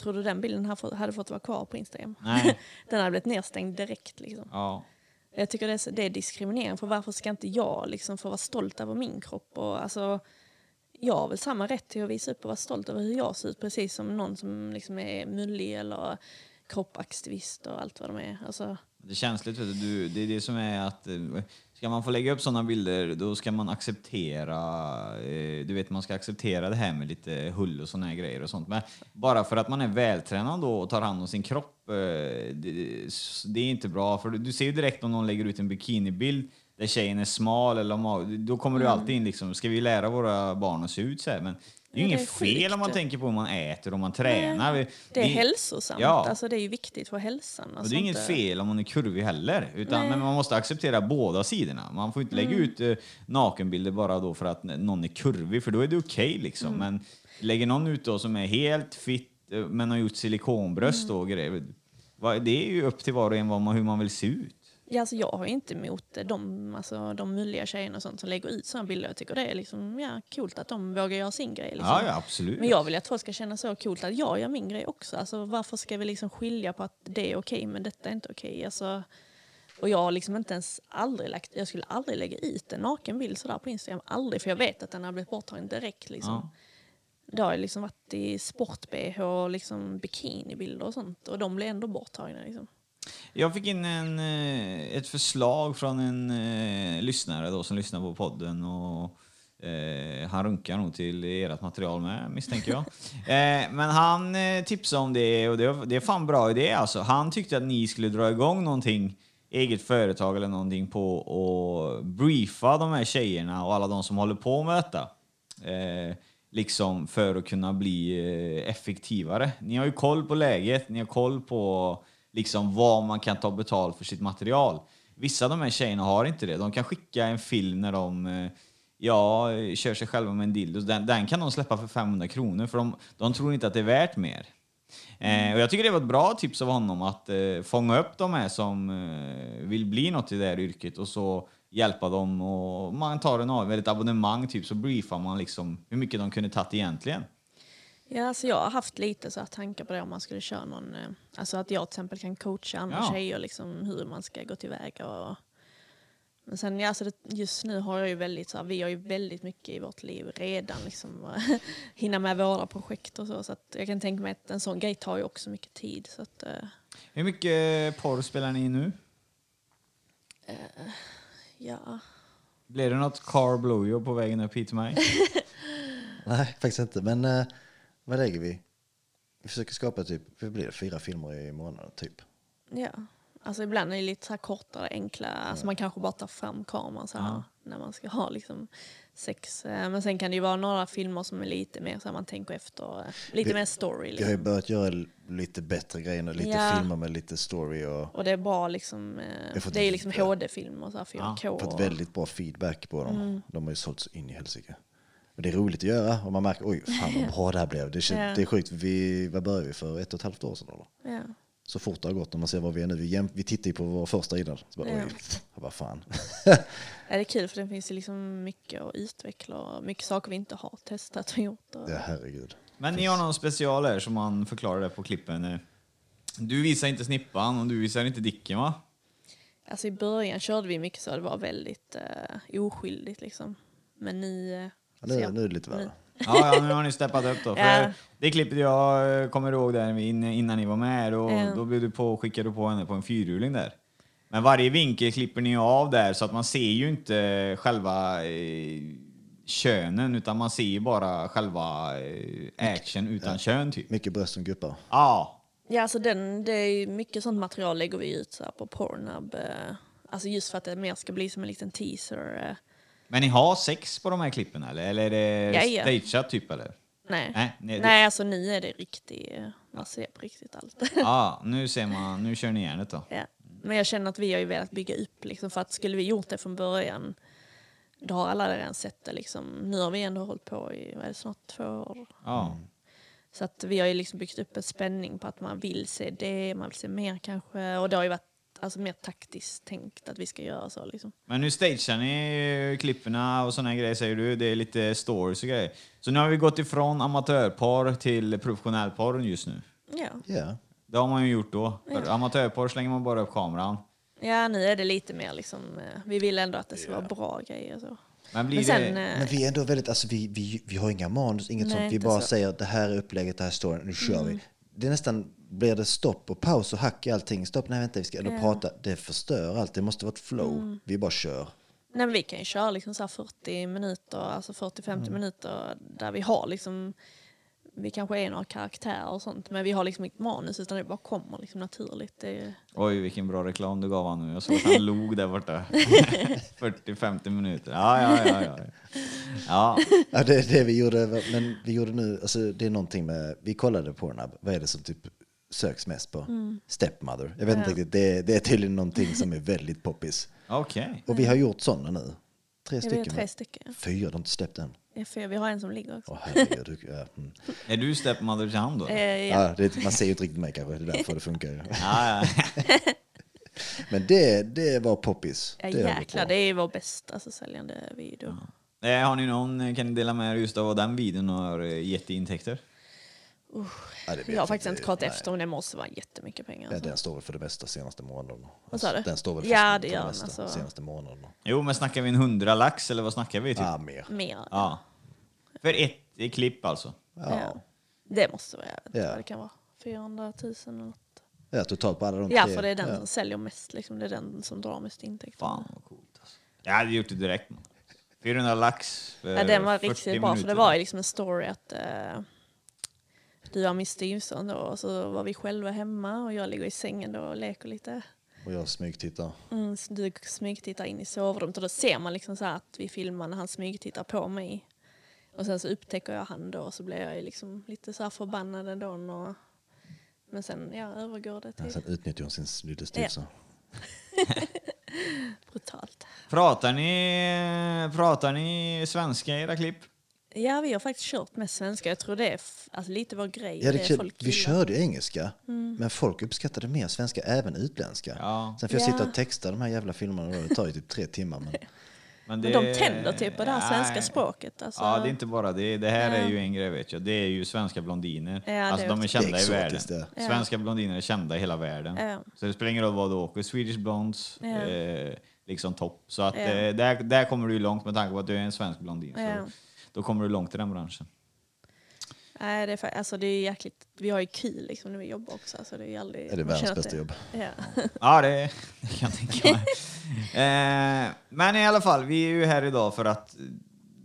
tror du den bilden hade fått, vara kvar på Instagram? Nej. den hade blivit nedstängd direkt. Liksom. Ja. Jag tycker det är, så- det är diskriminering. För varför ska inte jag liksom få vara stolt över min kropp? Och, alltså, jag har väl samma rätt till att visa upp och vara stolt över hur jag ser ut. Precis som någon som liksom är mullig eller kroppaktivist och allt vad de är. Alltså, Det är känsligt, vet du. du. Det är det som är att eh, ska man få lägga upp sådana bilder då ska man acceptera, eh, du vet man ska acceptera det här med lite hull och sådana här grejer och sånt. Men bara för att man är vältränad då och tar hand om sin kropp, eh, det, är inte bra. För du, du ser ju direkt om någon lägger ut en bikinibild där tjejen är smal eller mag, då kommer du alltid in liksom, ska vi lära våra barn att se ut så här? Men det är ju det inget fel om man tänker på hur man äter och man tränar. Vi- det är vi- hälsosamt. Ja. Alltså, det är ju viktigt för hälsan. och Alltså, det är inget inte- fel om man är kurvig heller, utan, Nej. men man måste acceptera båda sidorna. Man får inte lägga Mm. ut eh, nakenbilder bara då för att någon är kurvig, för då är det okej liksom. Mm. Men lägger någon ut då som är helt fit eh, men har gjort silikonbröst Mm. och grejer, det är ju upp till var och en vad man, hur man vill se ut. Ja, alltså, jag har inte emot de, alltså, de mulliga tjejerna och sånt som lägger ut sådana bilder. Jag tycker det är liksom, ja, coolt att de vågar göra sin grej. Liksom. Ja, ja, absolut. Men jag vill att folk ska känna så coolt att jag gör min grej också. Alltså, varför ska vi liksom skilja på att det är okej men detta är inte okej? Alltså, och jag har liksom inte ens aldrig lagt, jag skulle aldrig lägga ut en nakenbild sådär på Instagram. Aldrig, för jag vet att den har blivit borttagen direkt. Liksom. Ja. Det har liksom varit i sport-bh och liksom bikinibilder och sånt. Och de blir ändå borttagna. Liksom. Jag fick in en, eh, ett förslag från en eh, lyssnare då, som lyssnar på podden. Och, eh, han runkar nog till ert material med, misstänker jag. eh, men han eh, tipsade om det och det, det är fan bra idé alltså. Han tyckte att ni skulle dra igång någonting, eget företag eller någonting på och briefa de här tjejerna och alla de som håller på med detta. Eh, liksom för att kunna bli eh, effektivare. Ni har ju koll på läget, ni har koll på liksom vad man kan ta betalt för sitt material. Vissa av de här tjejerna har inte det. De kan skicka en film när de eh, ja, kör sig själva med en dildo. Den, den kan de släppa för 500 kronor för de, de tror inte att det är värt mer. Eh, och jag tycker det var ett bra tips av honom att eh, fånga upp de här som eh, vill bli något i det här yrket och så hjälpa dem. Och man tar en av, ett abonnemang typ så briefar man liksom hur mycket de kunde tagit egentligen. Ja, alltså jag har haft lite så här tankar på det om man skulle köra någon, eh, alltså att jag till exempel kan coacha andra Ja. tjejer liksom hur man ska gå tillväga och men sen ja, alltså det, just nu har jag ju väldigt så här, vi har ju väldigt mycket i vårt liv redan liksom hinna med våra projekt och så så att jag kan tänka mig att en sån grej tar ju också mycket tid så att eh, Hur mycket porr spelar ni nu? ja. Blir det något car blowjob på vägen upp hit till mig? Nej, faktiskt inte. Men eh, vad lägger vi? Vi försöker skapa typ, vad blir det, fyra filmer i månaden typ. Ja, alltså ibland är det lite så här kortare, enkla, alltså man kanske bara tar fram kameran så här när man ska ha liksom sex. Eh, Men sen kan det ju vara några filmer som är lite mer så här man tänker efter, eh, lite Vi- mer story. Vi har ju Liksom. börjat göra lite bättre grejer nu, lite Ja. filmer med lite story och Och det är bra liksom, eh, fått det är ju liksom ja. HD-filmer, så här 4K. fått och- väldigt bra feedback på dem. Mm. De har ju sålt så in i helsike. Och det är roligt att göra och man märker oj, fan vad bra det här blev. Det, Ja. det är sjukt, vi, vad började vi för? Ett och ett halvt år sedan eller? Ja. Så fort det har gått, om man ser var vi är nu. Vi, jäm, vi tittar ju på vår första innan. Så bara, Ja. oj, vad fan. Ja, det är kul för det finns ju liksom mycket att utveckla och mycket saker vi inte har testat och gjort. Och, ja, herregud. Men ni har någon special här som man förklarar det på klippen. Du visar inte snippan och du visar inte dicken va? Alltså i början körde vi mycket så, det var väldigt eh, oskyldigt liksom. Men nu... eh, Ja, nu, nu är det lite värre. Ja, ja, nu har ni steppat upp då. För Ja. Det klippet jag eh, kommer ihåg där in- innan ni var med, då, Ja. då blev du på, skickade du på henne på en fyrhjuling där. Men varje vinkel klipper ni av där så att man ser ju inte själva eh, könen utan man ser ju bara själva eh, action utan kön typ. Mycket bröst som guppar. Ja, Ja, alltså den, det är ju mycket sånt material lägger vi ut så här på Pornhub. eh, Alltså just för att det mer ska bli som en liten teaser. Men ni har sex på de här klippen eller? Eller är det Ja, ja. stageat typ eller? Nej. Nej, Nej, nej, det- alltså nu är det riktigt, man ser på riktigt allt. Ja, nu ser man, nu kör ni järnet då. ja. Men jag känner att vi har ju velat bygga upp liksom, för att skulle vi gjort det från början då har alla redan sett det liksom. Nu har vi ändå hållit på i, vad är det, snart två år. Ja. Så att vi har ju liksom byggt upp en spänning på att man vill se det, man vill se mer kanske. Och det har ju varit alltså, mer taktiskt tänkt att vi ska göra så liksom. Men nu stagear ni klipperna och här grejer säger du. Det är lite stories och grejer. Så nu har vi gått ifrån amatörporr till professionell porr just nu. Ja. Ja. Det har man ju gjort då. För amatörporr slänger man bara upp kameran. ja, nu är det lite mer liksom, eh, vi vill ändå att det ska vara bra grejer. Så. Men blir Men sen, det... eh, Men vi är ändå väldigt, alltså vi, vi, vi har inga manus, inget Nej, sånt. Vi bara så. Mm. säger det här är upplägget, det här är storyn, nu kör vi. Det är nästan, blir det stopp och paus och hack i allting. Stopp, nej vänta, vi ska ändå prata. Det förstör allt, det måste vara ett flow. Mm. Vi bara kör. Nej, men vi kan ju köra liksom så här 40 minuter, alltså 40-50 Mm. minuter där vi har liksom, vi kanske är några karaktärer och sånt, men vi har liksom inget manus utan det bara kommer liksom naturligt. Det är, Oj, vilken bra reklam du gav han nu. Jag såg att han log där borta. 40-50 minuter. Ja, ja, ja. ja. ja. Ja, det det vi gjorde, men vi gjorde nu, alltså det är någonting med, vi kollade på Pornhub, vad är det som typ söks mest på? Stepmother. Jag vet inte Ja. riktigt, det, det är tydligen någonting som är väldigt poppis. Okej. Och vi har gjort sådana nu. Tre vet stycken. tre stycken. ja. Fyra, de har inte släppt än. Ja, för vi har en som ligger också. Åh herregud. Ja, mm. Är du stepmother till han då? Eh, ja. ja, det, man ser ju inte riktigt mig kanske, det är därför det funkar. Ja, ja. Men det, det var poppis. Ja, det jäklar, det är vår bästa alltså, säljande video. Eh, Har ni någon, kan ni dela med er just av vad den videon har eh, gett i intäkter? Ja, det vet Jag har faktiskt inte kollat efter, men det måste vara jättemycket pengar. Ja, Alltså. den står väl för det mesta senaste månaderna. Vad sa du? Den står väl för, Ja, för det gör den, mesta alltså. senaste månaderna. Jo, men snackar vi en hundra lax eller vad snackar vi? Typ? Ja, mer. Mer. Ja. För ett klipp alltså? Ja. Det måste vara, jag vet inte Ja. vad det kan vara, 400 000 eller något. Ja, totalt på alla de Ja, tre. för det är den ja. som säljer mest, liksom. det är den som drar mest intäkter. Fan vad coolt alltså. Jag hade gjort det direkt. man. 400 lax för Ja, den var 40 riktigt bra, för det minuter. var ju liksom en story att eh, du har min styvson då, och så var vi själva hemma och jag ligger i sängen då och leker lite. Och jag smygtittar. Mm, du smygtittar in i sovrummet och då ser man liksom så här att vi filmar när han smygtittar på mig. Och sen så upptäcker jag han då och så blir jag liksom lite så här förbannad ändå. Och, men sen ja, övergår det till Ja, sen utnyttjar hon sin lilla styvson. brutalt. Pratar ni, pratar ni svenska i era klipp? Ja, vi har faktiskt kört med svenska. Jag tror det är alltså, lite vår grej. Ja, det, det folk vi körde ju engelska, men folk uppskattade mer svenska, även utländska. Ja. Sen får jag Ja. sitta och texta de här jävla filmerna, då. det tar ju typ tre timmar. Men, Men, Men de tänder typ på det här svenska Nej. språket. Alltså, Ja, det är inte bara det. Det här är ju en grej vet jag. Det är ju svenska blondiner. Ja, det alltså de är kända Det är i världen. Ja. Svenska blondiner är kända i hela världen. Ja. Så det spelar ingen roll vad du åker. Swedish Blondes, Ja. eh, liksom topp. Så att Ja. eh, där, där kommer du ju långt med tanke på att du är en svensk blondin. Så Ja. Då kommer du långt i den branschen. Nej, det är, alltså, det är jäkligt, vi har ju kul liksom, när vi jobbar också. Alltså, det är, aldrig, Är det världens bästa jobb? Ja. Ja, det, det kan jag tänka mig. eh, men i alla fall, vi är ju här idag för att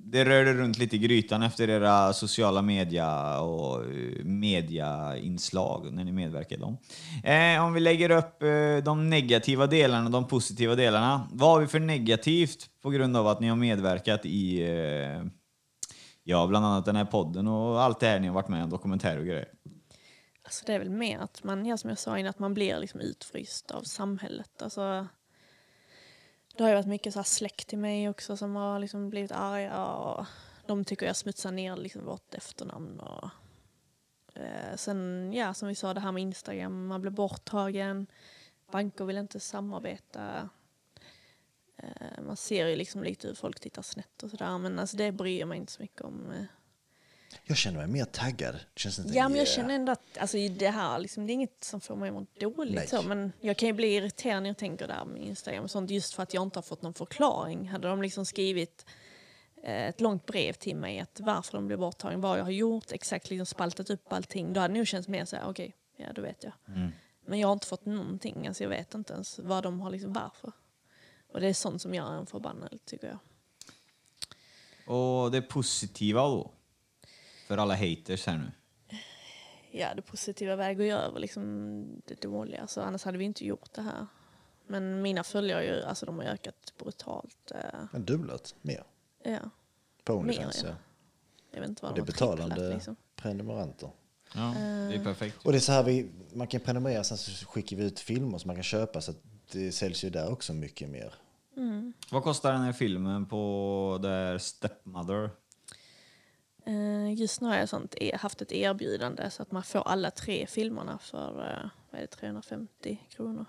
det rörde runt lite i grytan efter era sociala media och eh, mediainslag när ni medverkar i dem. Eh, om vi lägger upp eh, de negativa delarna och de positiva delarna. Vad har vi för negativt på grund av att ni har medverkat i eh, ja, bland annat den här podden och allt det här ni har varit med om, dokumentärer och grejer? Alltså, det är väl mer att man, ja, som jag sa innan, att man blir liksom utfryst av samhället. Alltså, det har ju varit mycket så här släkt till mig också som har liksom blivit arga och de tycker jag smutsar ner liksom vårt efternamn. Och, eh, sen, ja, som vi sa, det här med Instagram, man blir borttagen, banker vill inte samarbeta. Man ser ju liksom lite hur folk tittar snett och sådär, men alltså, det bryr jag mig inte så mycket om. Eh. Jag känner mig mer taggad. Känns inte, Ja, men jag känner ändå att alltså, det här, liksom, det är inget som får mig att må dåligt. Nej. Så, men jag kan ju bli irriterad när jag tänker där med Instagram och sånt just för att jag inte har fått någon förklaring. Hade de liksom skrivit eh, ett långt brev till mig att varför de blev borttagen, vad jag har gjort, exakt liksom spaltat upp allting, då hade det nog känts mer så här, okej, ja då vet jag. Men jag har inte fått någonting, alltså jag vet inte ens vad de har, liksom varför. Och det är sånt som gör en förbannad tycker jag. Och det positiva då? För alla haters här nu. ja, det positiva väger ju över liksom det dåliga. Så annars hade vi inte gjort det här. Men mina följare ju, alltså de har ökat brutalt. eh, Men dubblat mer. Ja, På Onlyfans, ja. ja. jag vet inte Och vad det är de har betalande tripplat liksom. prenumeranter. Ja, det är perfekt. Och det är så här vi, man kan prenumerera sen så skickar vi ut filmer som man kan köpa så att det säljs ju där också mycket mer. Vad kostar den här filmen på där Stepmother? Eh, Just nu har jag sånt, e- haft ett erbjudande så att man får alla tre filmerna för eh, vad är det, 350 kronor.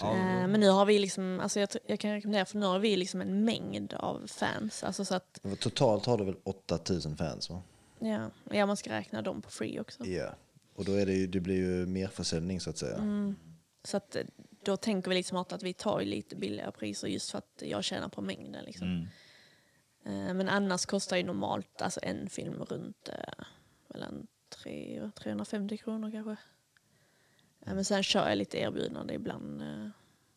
Ja, Eh, Men nu har vi liksom, alltså jag, jag kan rekommendera för nu har vi liksom en mängd av fans. Alltså så att, Totalt har du väl 8000 fans va? ja, ja man ska räkna dem på free också. Ja. Och då är det ju, det blir ju mer försäljning så att säga. Mm. Så att då tänker vi liksom att vi tar lite billigare priser just för att jag tjänar på mängden. Liksom. Mm. Eh, Men annars kostar ju normalt alltså en film runt eh, mellan 3 och 350 kronor kanske. Eh, Men sen kör jag lite erbjudande ibland. eh.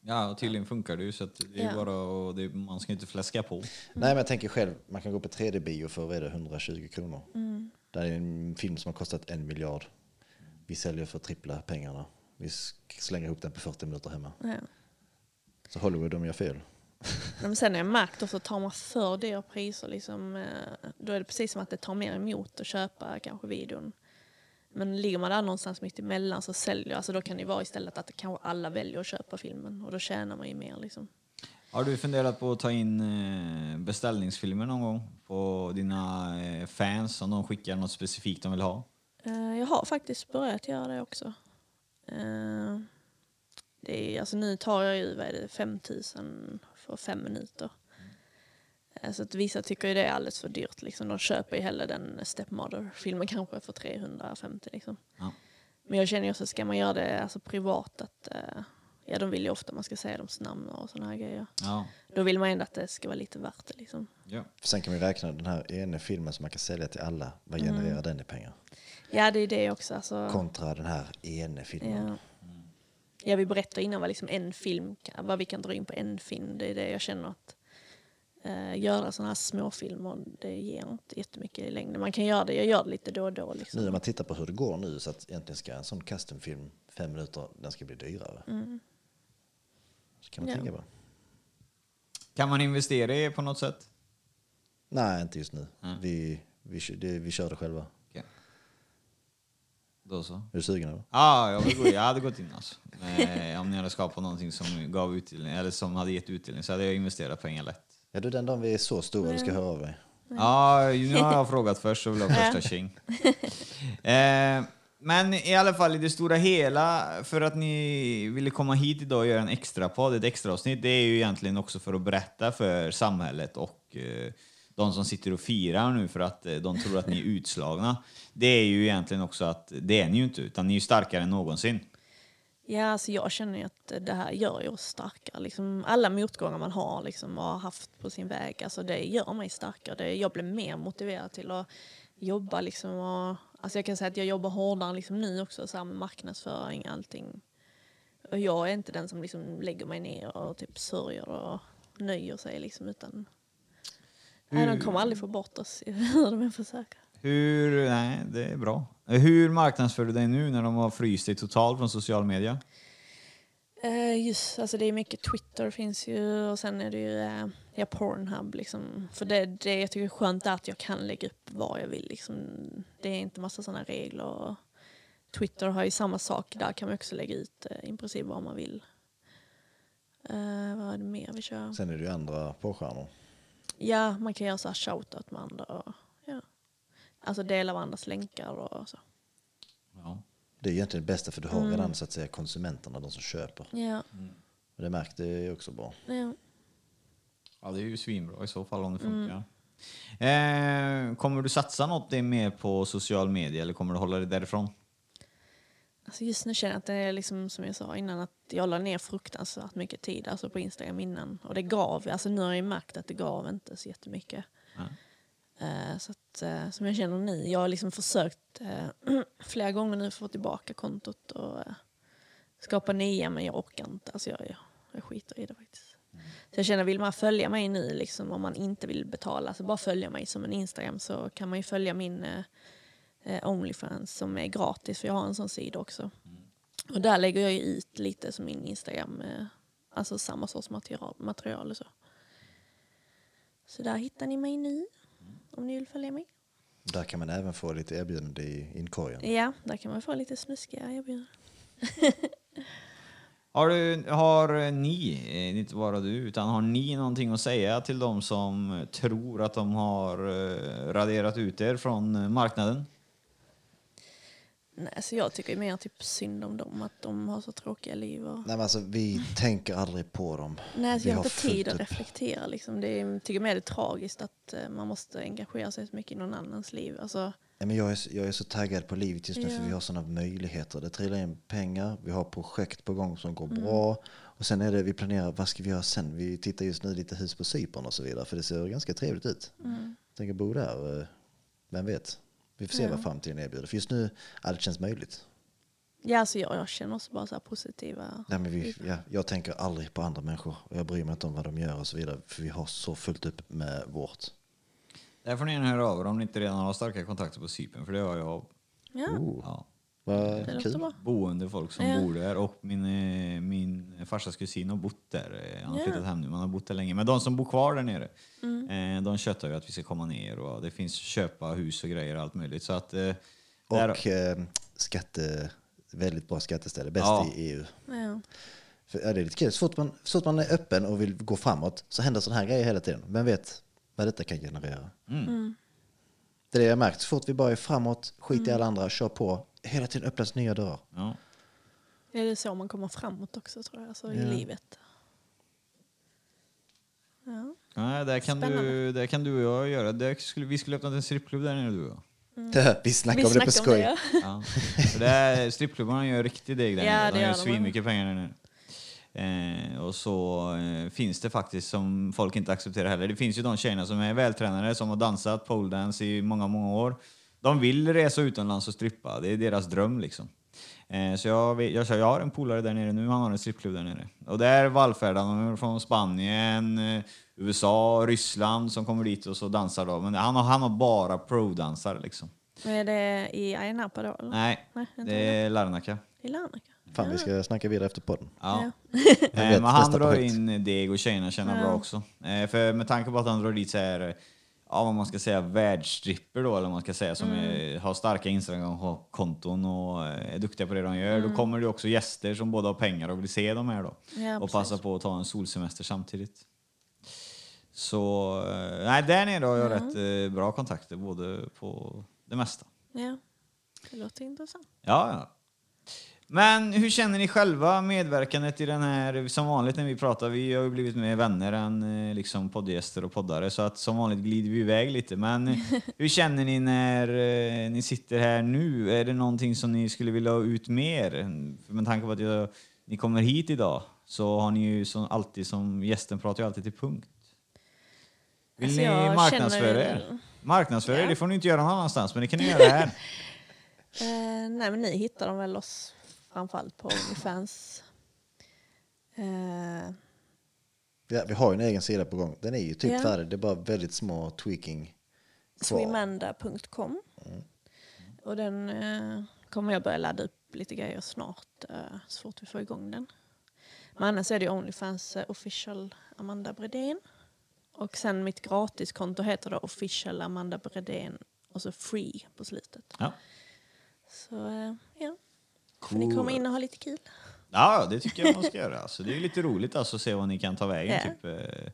Ja, och tydligen funkar det ju så att det är Ja. bara och det, man ska inte fläska på. Nej men jag tänker själv, man kan gå på 3D-bio för vad är det, 120 kronor. Det är en film som har kostat en miljard. Vi säljer för trippla pengarna. Vi slänger ihop den på 40 minuter hemma. Ja. Så Hollywood, de gör fel. Men sen har jag märkt också, tar man för dyra priser, liksom, eh, då är det precis som att det tar mer emot att köpa kanske videon. Men ligger man där någonstans mitt emellan så säljer, alltså då kan det vara istället att kanske alla väljer att köpa filmen och då tjänar man ju mer. Liksom. Har du funderat på att ta in eh, beställningsfilmer någon gång på dina eh, fans om de skickar något specifikt de vill ha? Jag har faktiskt börjat göra det också. Eh, Det är, alltså nu tar jag ju vad är det, 5 000 för fem minuter. Eh, Så att vissa tycker ju det är alldeles för dyrt. Liksom. De köper ju hellre den Stepmother-filmen kanske för 350. Liksom. Ja. Men jag känner ju också, ska man göra det alltså, privat, att eh, ja, de vill ju ofta man ska säga deras namn och sådana här grejer. Ja. Då vill man ändå att det ska vara lite värt det. Liksom. ja. Sen kan vi räkna den här ena filmen som man kan sälja till alla. Vad genererar Mm. den i pengar? Ja, det är det också. Alltså, Kontra den här ena filmen. Ja. Ja, vi berättade innan vad, liksom en film, vad vi kan dra in på en film. Det är det jag känner att eh, göra sådana här småfilmer, det ger inte jättemycket i längden. Man kan göra det, jag gör det lite då och då. Nu Liksom. när man tittar på hur det går nu så att egentligen ska en sån customfilm, fem minuter, den ska bli dyrare. Så kan man Mm. Ja. tänka på. Kan man investera i på något sätt? Nej, inte just nu. Mm. Vi, vi, det, vi kör det själva. Då så. Är du sugen eller? Ja, jag, vill gå, jag hade gått in alltså. Eh, om ni hade skapat någonting som gav utdelning, eller som hade gett utdelning, så hade jag investerat pengar lätt. Ja, du den dagen vi är så stora, du ska Mm. höra av dig. Ja, nu har jag frågat först så vill jag ha första tjing. Eh, Men i alla fall i det stora hela, för att ni ville komma hit idag och göra en extra podd, ett extra avsnitt, det är ju egentligen också för att berätta för samhället och eh, de som sitter och firar nu för att eh, de tror att ni är utslagna. Det är ju egentligen också att det är ni ju inte, utan ni är ju starkare än någonsin. Ja, alltså jag känner ju att det här gör ju oss starkare. Liksom alla motgångar man har liksom, och har haft på sin väg, alltså det gör mig starkare. Det, jag blir mer motiverad till att jobba. Liksom, och, alltså jag kan säga att jag jobbar hårdare liksom nu också, så här med marknadsföring och allting. Och jag är inte den som liksom lägger mig ner och typ sörjer och nöjer sig. Liksom, utan, nej, de kommer aldrig få bort oss hur de än försöker. Hur, nej, det är bra. Hur marknadsför du dig nu när de har fryst dig totalt från social media? Eh, just, alltså det är mycket Twitter finns ju och sen är det ju eh, ja, Pornhub. Liksom. För det, det jag tycker är skönt är att jag kan lägga upp vad jag vill. Liksom. Det är inte massa sådana regler. Och Twitter har ju samma sak. Där kan man också lägga ut eh, i princip vad man vill. Eh, vad är det mer vi kör? Sen är det ju andra påstjärnor. Ja, man kan göra så här shoutout med andra. Och, ja. Alltså dela av andras länkar och så. Ja. Det är egentligen det bästa för du har redan så att säga konsumenterna, de som köper. Ja, Och det märkte jag också bra. ja. Ja, det är ju svinbra i så fall om det funkar. Eh, kommer du satsa något mer på social media eller kommer du hålla dig därifrån? Alltså just nu känner jag att det är liksom som jag sa innan att jag la ner fruktansvärt mycket tid alltså på Instagram innan. Och det gav, alltså nu har jag märkt att det gav inte så jättemycket. Eh, så att, eh, som jag känner nu, jag har liksom försökt eh, flera gånger nu få tillbaka kontot och skapa nya men jag orkar inte. Alltså jag, jag, jag skiter i det faktiskt. Så jag känner, vill man följa mig nu liksom, om man inte vill betala, så bara följa mig som en Instagram så kan man ju följa min eh, Onlyfans som är gratis för jag har en sån sida också. Och där lägger jag ut lite som min Instagram, eh, alltså samma sorts material, material och så. Så där hittar ni mig nu om ni vill följa mig. Där kan man även få lite erbjudande i inkorgen. Ja, där kan man få lite snuskiga erbjudanden. Har, du, har ni, eh, inte bara du, utan har ni någonting att säga till de som tror att de har eh, raderat ut er från eh, marknaden? Nej, så jag tycker mer typ synd om dem, att de har så tråkiga liv. Och... Nej, men alltså, vi tänker aldrig på dem. Nej, så vi jag har inte tid att upp. reflektera. Liksom. Det är, jag tycker mer det är tragiskt att eh, man måste engagera sig så mycket i någon annans liv. Alltså, Ja, men jag, är, så- jag är så taggad på livet just nu för Ja. vi har sådana möjligheter. Det trillar in pengar, vi har projekt på gång som går Mm. bra. Och sen är det, vi planerar, vad ska vi göra sen? Vi tittar just nu lite hus på Cypern och så vidare för det ser ganska trevligt ut. mm. Tänker bo där, eh, vem vet? Vi får se vad framtiden erbjuder. För just nu, allt känns möjligt. ja, alltså jag, jag känner också bara så här positiva... Nej, men vi, ja, jag tänker aldrig på andra människor och jag bryr mig inte om vad de gör och så vidare. För vi har så fullt upp med vårt. Där får ni gärna höra av er om ni inte redan har starka kontakter på Cypern, för det har jag. Ja, Oh, Ja. Vad det låter kul. bra. Boende folk som Ja. bor där och min, eh, min farsas kusin har bott där. Eh, Han har Ja. flyttat hem nu, men han har bott där länge. Men de som bor kvar där nere, Mm. eh, de köttar ju att vi ska komma ner och det finns köpa hus och grejer och allt möjligt. Så att, där, Och eh, skatte, väldigt bra skatteställe, bäst Ja. i EU. Ja. För, ja, det är lite kul. Så fort, man, så fort man är öppen och vill gå framåt så händer sådana här grejer hela tiden. Vem vet vad detta kan generera? Mm. Det är det jag märkt. Så fort vi bara är framåt, skit i alla andra, kör på. Hela tiden öppnas nya dörrar. ja. Det är så man kommer framåt också tror jag, alltså, i livet. Ja. Nej, där kan, du, där kan du och jag göra. Där skulle, vi skulle öppna en strippklubb där nere du och jag. Vi snackar om det på skoj. det, ja. Strippklubbarna gör riktig deg där Ja, De gör svinmycket pengar där nere. Eh, och så eh, finns det faktiskt som folk inte accepterar heller. Det finns ju de tjejerna som är vältränade, som har dansat poledance i många, många år. De vill resa utomlands och strippa. Det är deras dröm liksom. Eh, så jag, jag, jag har en polare där nere nu, han har en strippklubb där nere. Och där vallfärdar de från Spanien, eh, USA, Ryssland som kommer dit och så dansar de. Men han har, han har bara pro-dansare liksom. Men är det i Ayia Napa då? Eller? Nej, Nej, inte det är Larnaca. I Larnaca? Fan, vi ska snacka vidare efter podden. Ja. Ja. Eh, men han drar projekt. in deg och tjejerna tjänar bra också. Eh, för med tanke på att han drar dit så här, ja vad man ska säga, världsstripper då, eller man ska säga, som är, har starka Instagram-konton och eh, är duktiga på det de gör. Då kommer det också gäster som både har pengar och vill se de här då. Ja, och precis. passa på att ta en solsemester samtidigt. Så, eh, nej där nere har jag rätt eh, bra kontakter, både på det mesta. Ja. Det låter intressant. Ja, ja. Men hur känner ni själva medverkandet i den här, som vanligt när vi pratar, vi har ju blivit mer vänner än eh, liksom poddgäster och poddare, så att som vanligt glider vi iväg lite. Men hur känner ni när eh, ni sitter här nu? Är det någonting som ni skulle vilja ha ut mer? För med tanke på att jag, ni kommer hit idag så har ni ju som alltid som gästen pratar ju alltid till punkt. Vill Alltså, ni marknadsföra känner- er? Marknadsföra er, Ja. det får ni inte göra någon annanstans, men det kan ni göra här. Eh, nej, men ni hittar dem väl oss framförallt på Onlyfans. Eh, Ja, vi har ju en egen sida på gång. Den är ju typ Ja. färdig. Det är bara väldigt små tweaking kvar. Swimanda.com. Och den eh, kommer jag börja ladda upp lite grejer snart, eh, så fort vi får igång den. Men annars är det Onlyfans eh, official Amanda Bredén. Och sen mitt gratiskonto heter då official Amanda Bredén och så free på slutet. Ja. Så eh, ja, får ni komma in och ha lite kul. Ja, det tycker jag man ska göra. Alltså, det är lite roligt alltså, att se vad ni kan ta vägen. Ja. Typ, eh,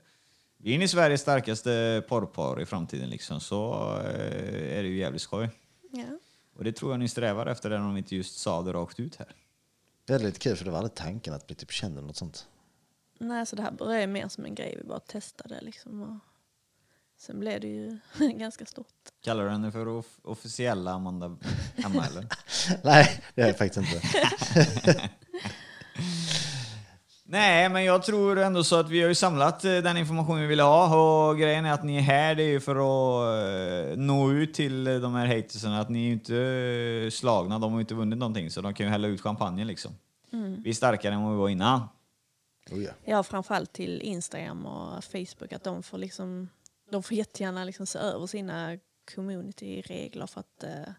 vi är ni Sveriges starkaste porrpar i framtiden, liksom, så eh, är det ju jävligt skoj. Ja. Och det tror jag ni strävar efter, även om vi inte just sa det rakt ut här. Det är lite kul för det var aldrig tanken att bli typ känd eller något sånt. Nej, så det här började mer som en grej, vi bara testade liksom. Och sen blev det ju ganska stort. Kallar du henne för off- officiella Amanda Emma, eller? Nej, det är jag faktiskt inte. Nej, men jag tror ändå så att vi har ju samlat eh, den information vi ville ha och grejen är att ni är här, det är ju för att eh, nå ut till eh, de här haterserna, att ni är ju inte slagna, de har ju inte vunnit någonting så de kan ju hälla ut champagnen liksom. Vi är starkare än vad vi var innan. Oh, ja. Ja, framförallt till Instagram och Facebook, att de får liksom, de får jättegärna liksom se över sina community-regler för att eh,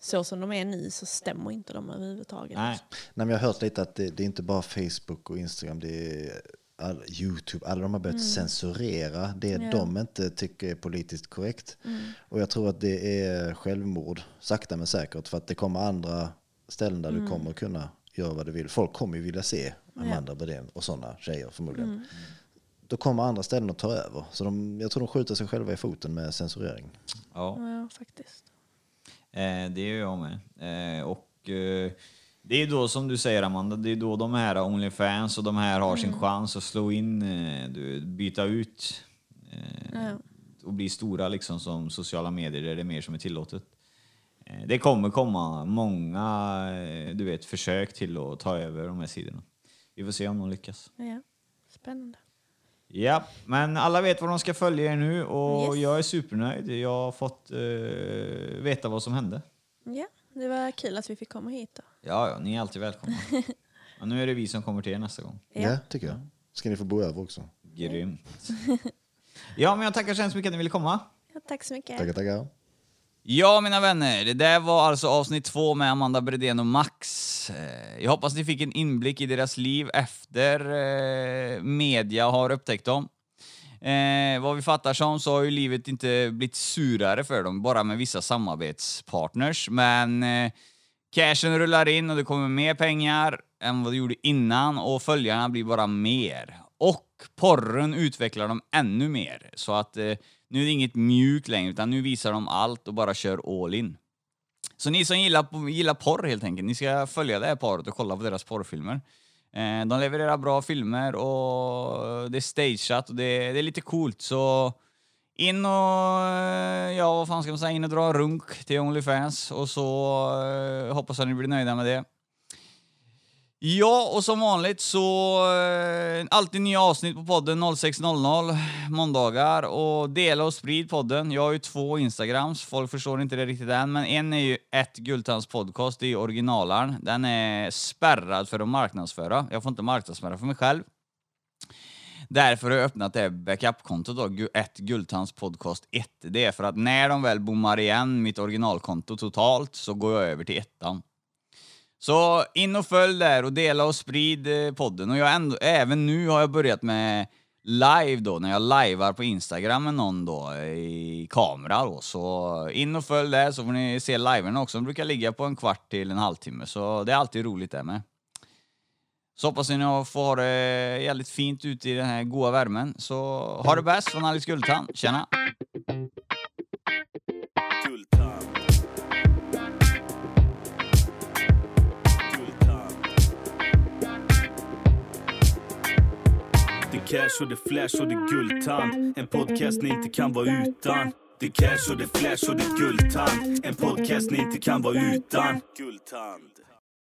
så som de är nu så stämmer inte de överhuvudtaget. Nej. Nej, men jag har hört lite att det, det är inte bara Facebook och Instagram, det är all, YouTube, alla de har börjat censurera det Ja. de inte tycker är politiskt korrekt. Och jag tror att det är självmord, sakta men säkert, för att det kommer andra ställen där du kommer kunna göra vad du vill. Folk kommer ju vilja se Amanda Bredén och sådana tjejer förmodligen. Då kommer andra ställen att ta över. Så de, jag tror de skjuter sig själva i foten med censurering. Ja. Ja, faktiskt. Eh, det gör jag med. Eh, och eh, det är då som du säger Amanda, det är då de här Onlyfans och de här har sin chans att slå in, eh, du, byta ut eh, Ja. och bli stora liksom som sociala medier där det är mer som är tillåtet. Eh, det kommer komma många eh, du vet, försök till att ta över de här sidorna. Vi får se om de lyckas. Ja. Spännande. Ja, men alla vet vad de ska följa er nu och Yes. jag är supernöjd. Jag har fått eh, veta vad som hände. Ja, det var kul att vi fick komma hit då. Ja, ja, ni är alltid välkomna. Och nu är det vi som kommer till er nästa gång. Ja, tycker jag. Ska ni få bo över också. Grymt. Ja, men jag tackar så hemskt mycket att ni ville komma. Ja, tack så mycket. Tackar, tackar. Ja, mina vänner, det där var alltså avsnitt två med Amanda Bredén och Max. Eh, jag hoppas ni fick en inblick i deras liv efter eh, media har upptäckt dem. Eh, vad vi fattar som så har ju livet inte blivit surare för dem, bara med vissa samarbetspartners. Men eh, cashen rullar in och det kommer mer pengar än vad det gjorde innan och följarna blir bara mer. Och porren utvecklar dem ännu mer. Så att eh, nu är det inget mjukt längre, utan nu visar de allt och bara kör all in. Så ni som gillar, gillar porr helt enkelt, ni ska följa det här paret och kolla på deras porrfilmer. Eh, de levererar bra filmer och det är stageat och det, det är lite coolt så in och, eh, ja vad fan ska man säga, in och dra runk till Onlyfans och så eh, hoppas att ni blir nöjda med det. Ja, och som vanligt så eh, alltid nya avsnitt på podden 06.00 måndagar och dela och sprid podden. Jag har ju två Instagrams, folk förstår inte det riktigt än, men en är ju ett Gultans podcast, det är originalaren. Den är spärrad för att marknadsföra. Jag får inte marknadsföra för mig själv. Därför har jag öppnat det här då, ett Gultans podcast 1. Det är för att när de väl bommar igen mitt originalkonto totalt så går jag över till ettan. Så in och följ där och dela och sprid eh, podden. Och jag ändå, även nu har jag börjat med live då, när jag livear på Instagram med någon då eh, i kamera då. Så in och följ där så får ni se liverna också. De brukar ligga på en kvart till en halvtimme, så det är alltid roligt det med. Så hoppas ni får ha det jävligt fint ute i den här goa värmen. Så ha det bäst från Alice Guldtand. Tjena! Guldtand. Cash och det flash och det guldtand. En podcast ni inte kan vara utan. Det cash och det flash och det guldtand. En podcast ni inte kan vara utan. Guldtand.